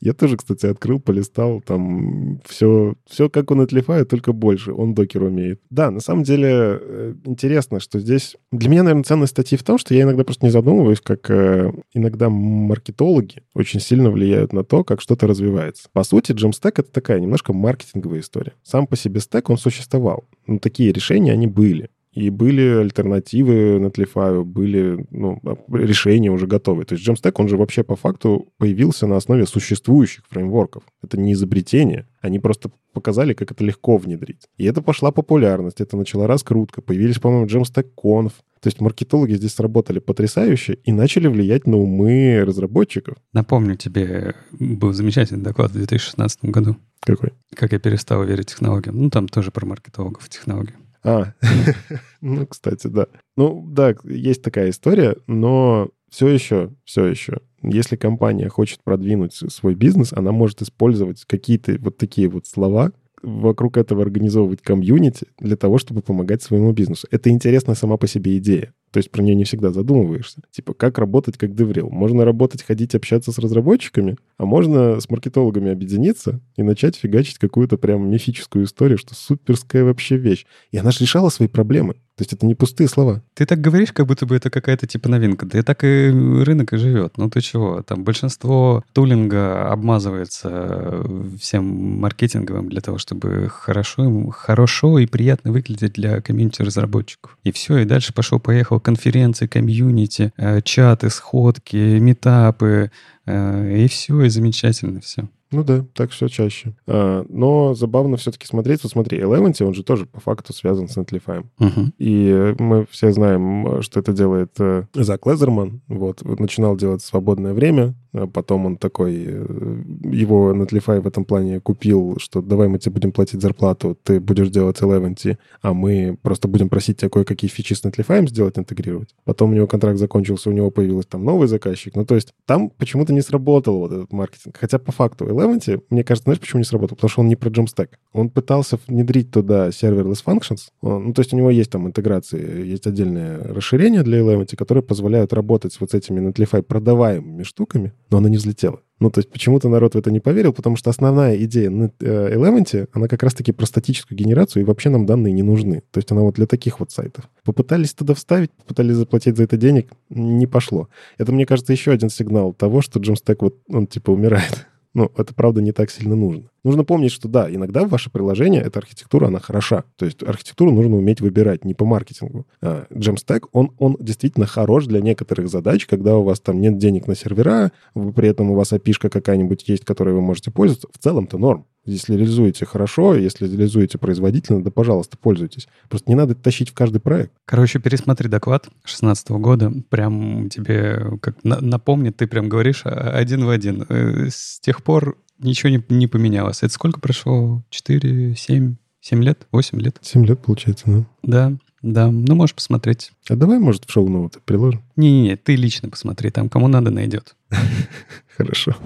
Я тоже, кстати, открыл, полистал, там все, все как он отлифает, только больше. Он докер умеет. Да, на самом деле э, интересно, что здесь... Для меня, наверное, ценность статьи в том, что я иногда просто не задумываюсь, как э, иногда маркетологи очень сильно влияют на то, как что-то развивается. По сути, Jamstack — это такая немножко маркетинговая история. Сам по себе стек, он существовал. Но такие решения, они были. И были альтернативы Netlify, были ну, решения уже готовые. То есть Jamstack, он же вообще по факту появился на основе существующих фреймворков. Это не изобретение. Они просто показали, как это легко внедрить. И это пошла популярность, это начала раскрутка. Появились, по-моему, Jamstack Conf. То есть маркетологи здесь сработали потрясающе и начали влиять на умы разработчиков. Напомню тебе, был замечательный доклад в 2016 году. Какой? Как я перестал верить технологиям. Ну, там тоже про маркетологов технологий. А, ну, кстати, да. Ну, да, есть такая история, но все еще, все еще, если компания хочет продвинуть свой бизнес, она может использовать какие-то вот такие вот слова, вокруг этого организовывать комьюнити для того, чтобы помогать своему бизнесу. Это интересная сама по себе идея. То есть про нее не всегда задумываешься. Типа, как работать как деврил? Можно работать, ходить, общаться с разработчиками, а можно с маркетологами объединиться и начать фигачить какую-то прям мифическую историю, что суперская вообще вещь. И она же решала свои проблемы. То есть это не пустые слова. Ты так говоришь, как будто бы это какая-то типа новинка. Да и так и рынок и живет. Ну ты чего? Там большинство тулинга обмазывается всем маркетинговым для того, чтобы хорошо, хорошо и приятно выглядеть для комьюнити разработчиков. И все, и дальше пошел-поехал конференции, комьюнити, э, чаты, сходки, метапы, э, и все, и замечательно все. Ну да, так все чаще. А, но забавно все-таки смотреть. Вот смотри, Eleventy, он же тоже по факту связан с Netlify. Uh-huh. И мы все знаем, что это делает э, Зак Лезерман. Вот, начинал делать свободное время. А потом он такой, э, его Netlify в этом плане купил, что давай мы тебе будем платить зарплату, ты будешь делать Eleventy, а мы просто будем просить тебя кое-какие фичи с Netlify сделать, интегрировать. Потом у него контракт закончился, у него появился там новый заказчик. Ну, то есть там почему-то не сработал вот этот маркетинг. Хотя по факту Eleventy, мне кажется, знаешь, почему не сработал? Потому что он не про Jamstack. Он пытался внедрить туда serverless functions. ну, то есть у него есть там интеграции, есть отдельное расширение для Eleventy, которые позволяют работать с вот этими Netlify продаваемыми штуками, но она не взлетела. Ну, то есть почему-то народ в это не поверил, потому что основная идея на э, Eleventy, она как раз-таки про статическую генерацию, и вообще нам данные не нужны. То есть она вот для таких вот сайтов. Попытались туда вставить, попытались заплатить за это денег, не пошло. Это, мне кажется, еще один сигнал того, что Jamstack вот, он типа умирает. Ну, это, правда, не так сильно нужно. Нужно помнить, что да, иногда ваше приложение эта архитектура, она хороша. То есть архитектуру нужно уметь выбирать, не по маркетингу. А Jamstack, он, он действительно хорош для некоторых задач, когда у вас там нет денег на сервера, при этом у вас api какая-нибудь есть, которой вы можете пользоваться. В целом-то норм. Если реализуете хорошо, если реализуете производительно, да, пожалуйста, пользуйтесь. Просто не надо тащить в каждый проект. Короче, пересмотри доклад 2016 года. Прям тебе как напомнит, ты прям говоришь один в один. Э, с тех пор ничего не, не поменялось. Это сколько прошло? 4, 7, 7 лет? 8 лет? 7 лет, получается, да? Да, да. Ну, можешь посмотреть. А давай, может, в шоу-ноуты приложим? Не-не-не, ты лично посмотри. Там кому надо, найдет. Хорошо.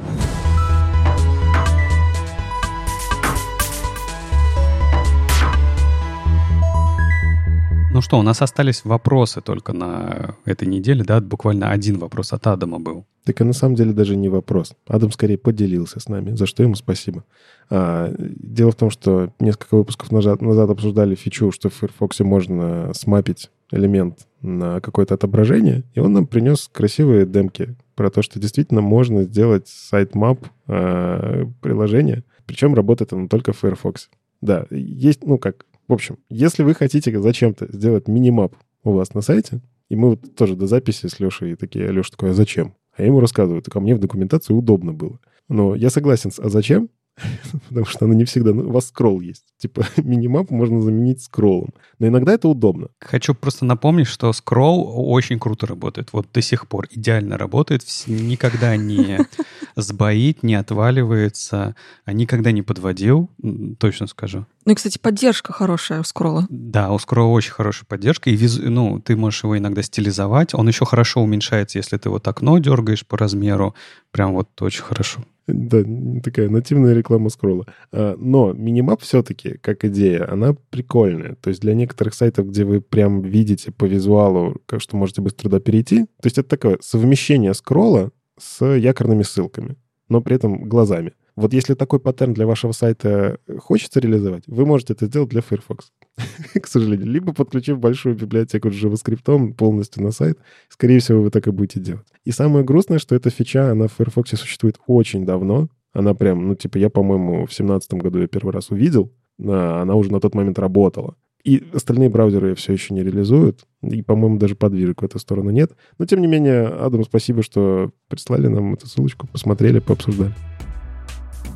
Ну что, у нас остались вопросы только на этой неделе, да? Буквально один вопрос от Адама был. Так и на самом деле даже не вопрос. Адам скорее поделился с нами, за что ему спасибо. А, дело в том, что несколько выпусков назад, назад обсуждали фичу, что в Firefox можно смапить элемент на какое-то отображение, и он нам принес красивые демки про то, что действительно можно сделать сайт-мап э, приложения, причем работает оно только в Firefox. Да, есть, ну как, в общем, если вы хотите зачем-то сделать мини-мап у вас на сайте, и мы вот тоже до записи с Лешей такие, Леша такой, а зачем? А я ему рассказываю, так а мне в документации удобно было. Но я согласен «а зачем?», потому что она не всегда... Ну, у вас скролл есть. Типа минимап можно заменить скроллом. Но иногда это удобно. Хочу просто напомнить, что скролл очень круто работает. Вот до сих пор идеально работает. Никогда не сбоит, не отваливается. А никогда не подводил, точно скажу. Ну и, кстати, поддержка хорошая у скролла. Да, у скролла очень хорошая поддержка. И визу... ну, ты можешь его иногда стилизовать. Он еще хорошо уменьшается, если ты вот окно дергаешь по размеру. Прям вот очень хорошо. Да, такая нативная реклама скролла. А, но минимап все-таки, как идея, она прикольная. То есть для некоторых сайтов, где вы прям видите по визуалу, как что можете быстро туда перейти, то есть это такое совмещение скролла с якорными ссылками, но при этом глазами. Вот если такой паттерн для вашего сайта хочется реализовать, вы можете это сделать для Firefox, к сожалению. Либо подключив большую библиотеку с JavaScript полностью на сайт, скорее всего, вы так и будете делать. И самое грустное, что эта фича, она в Firefox существует очень давно. Она прям, ну, типа, я, по-моему, в семнадцатом году я первый раз увидел, она уже на тот момент работала. И остальные браузеры ее все еще не реализуют. И, по-моему, даже подвижек в эту сторону нет. Но, тем не менее, Адам, спасибо, что прислали нам эту ссылочку, посмотрели, пообсуждали.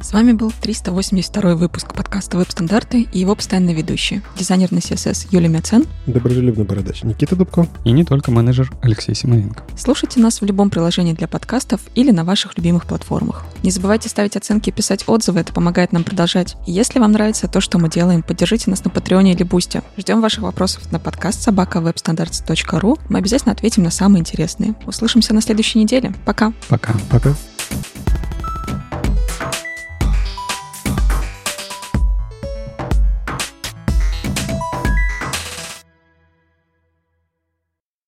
С вами был 382 выпуск подкаста «Веб-стандарты» и его постоянный ведущий, дизайнер на CSS Юлия Мяцен, доброжелюбный бородач Никита Дубко и не только менеджер Алексей Симоненко. Слушайте нас в любом приложении для подкастов или на ваших любимых платформах. Не забывайте ставить оценки и писать отзывы, это помогает нам продолжать. И если вам нравится то, что мы делаем, поддержите нас на Патреоне или Бусте. Ждем ваших вопросов на подкаст собака Мы обязательно ответим на самые интересные. Услышимся на следующей неделе. Пока. Пока. Пока.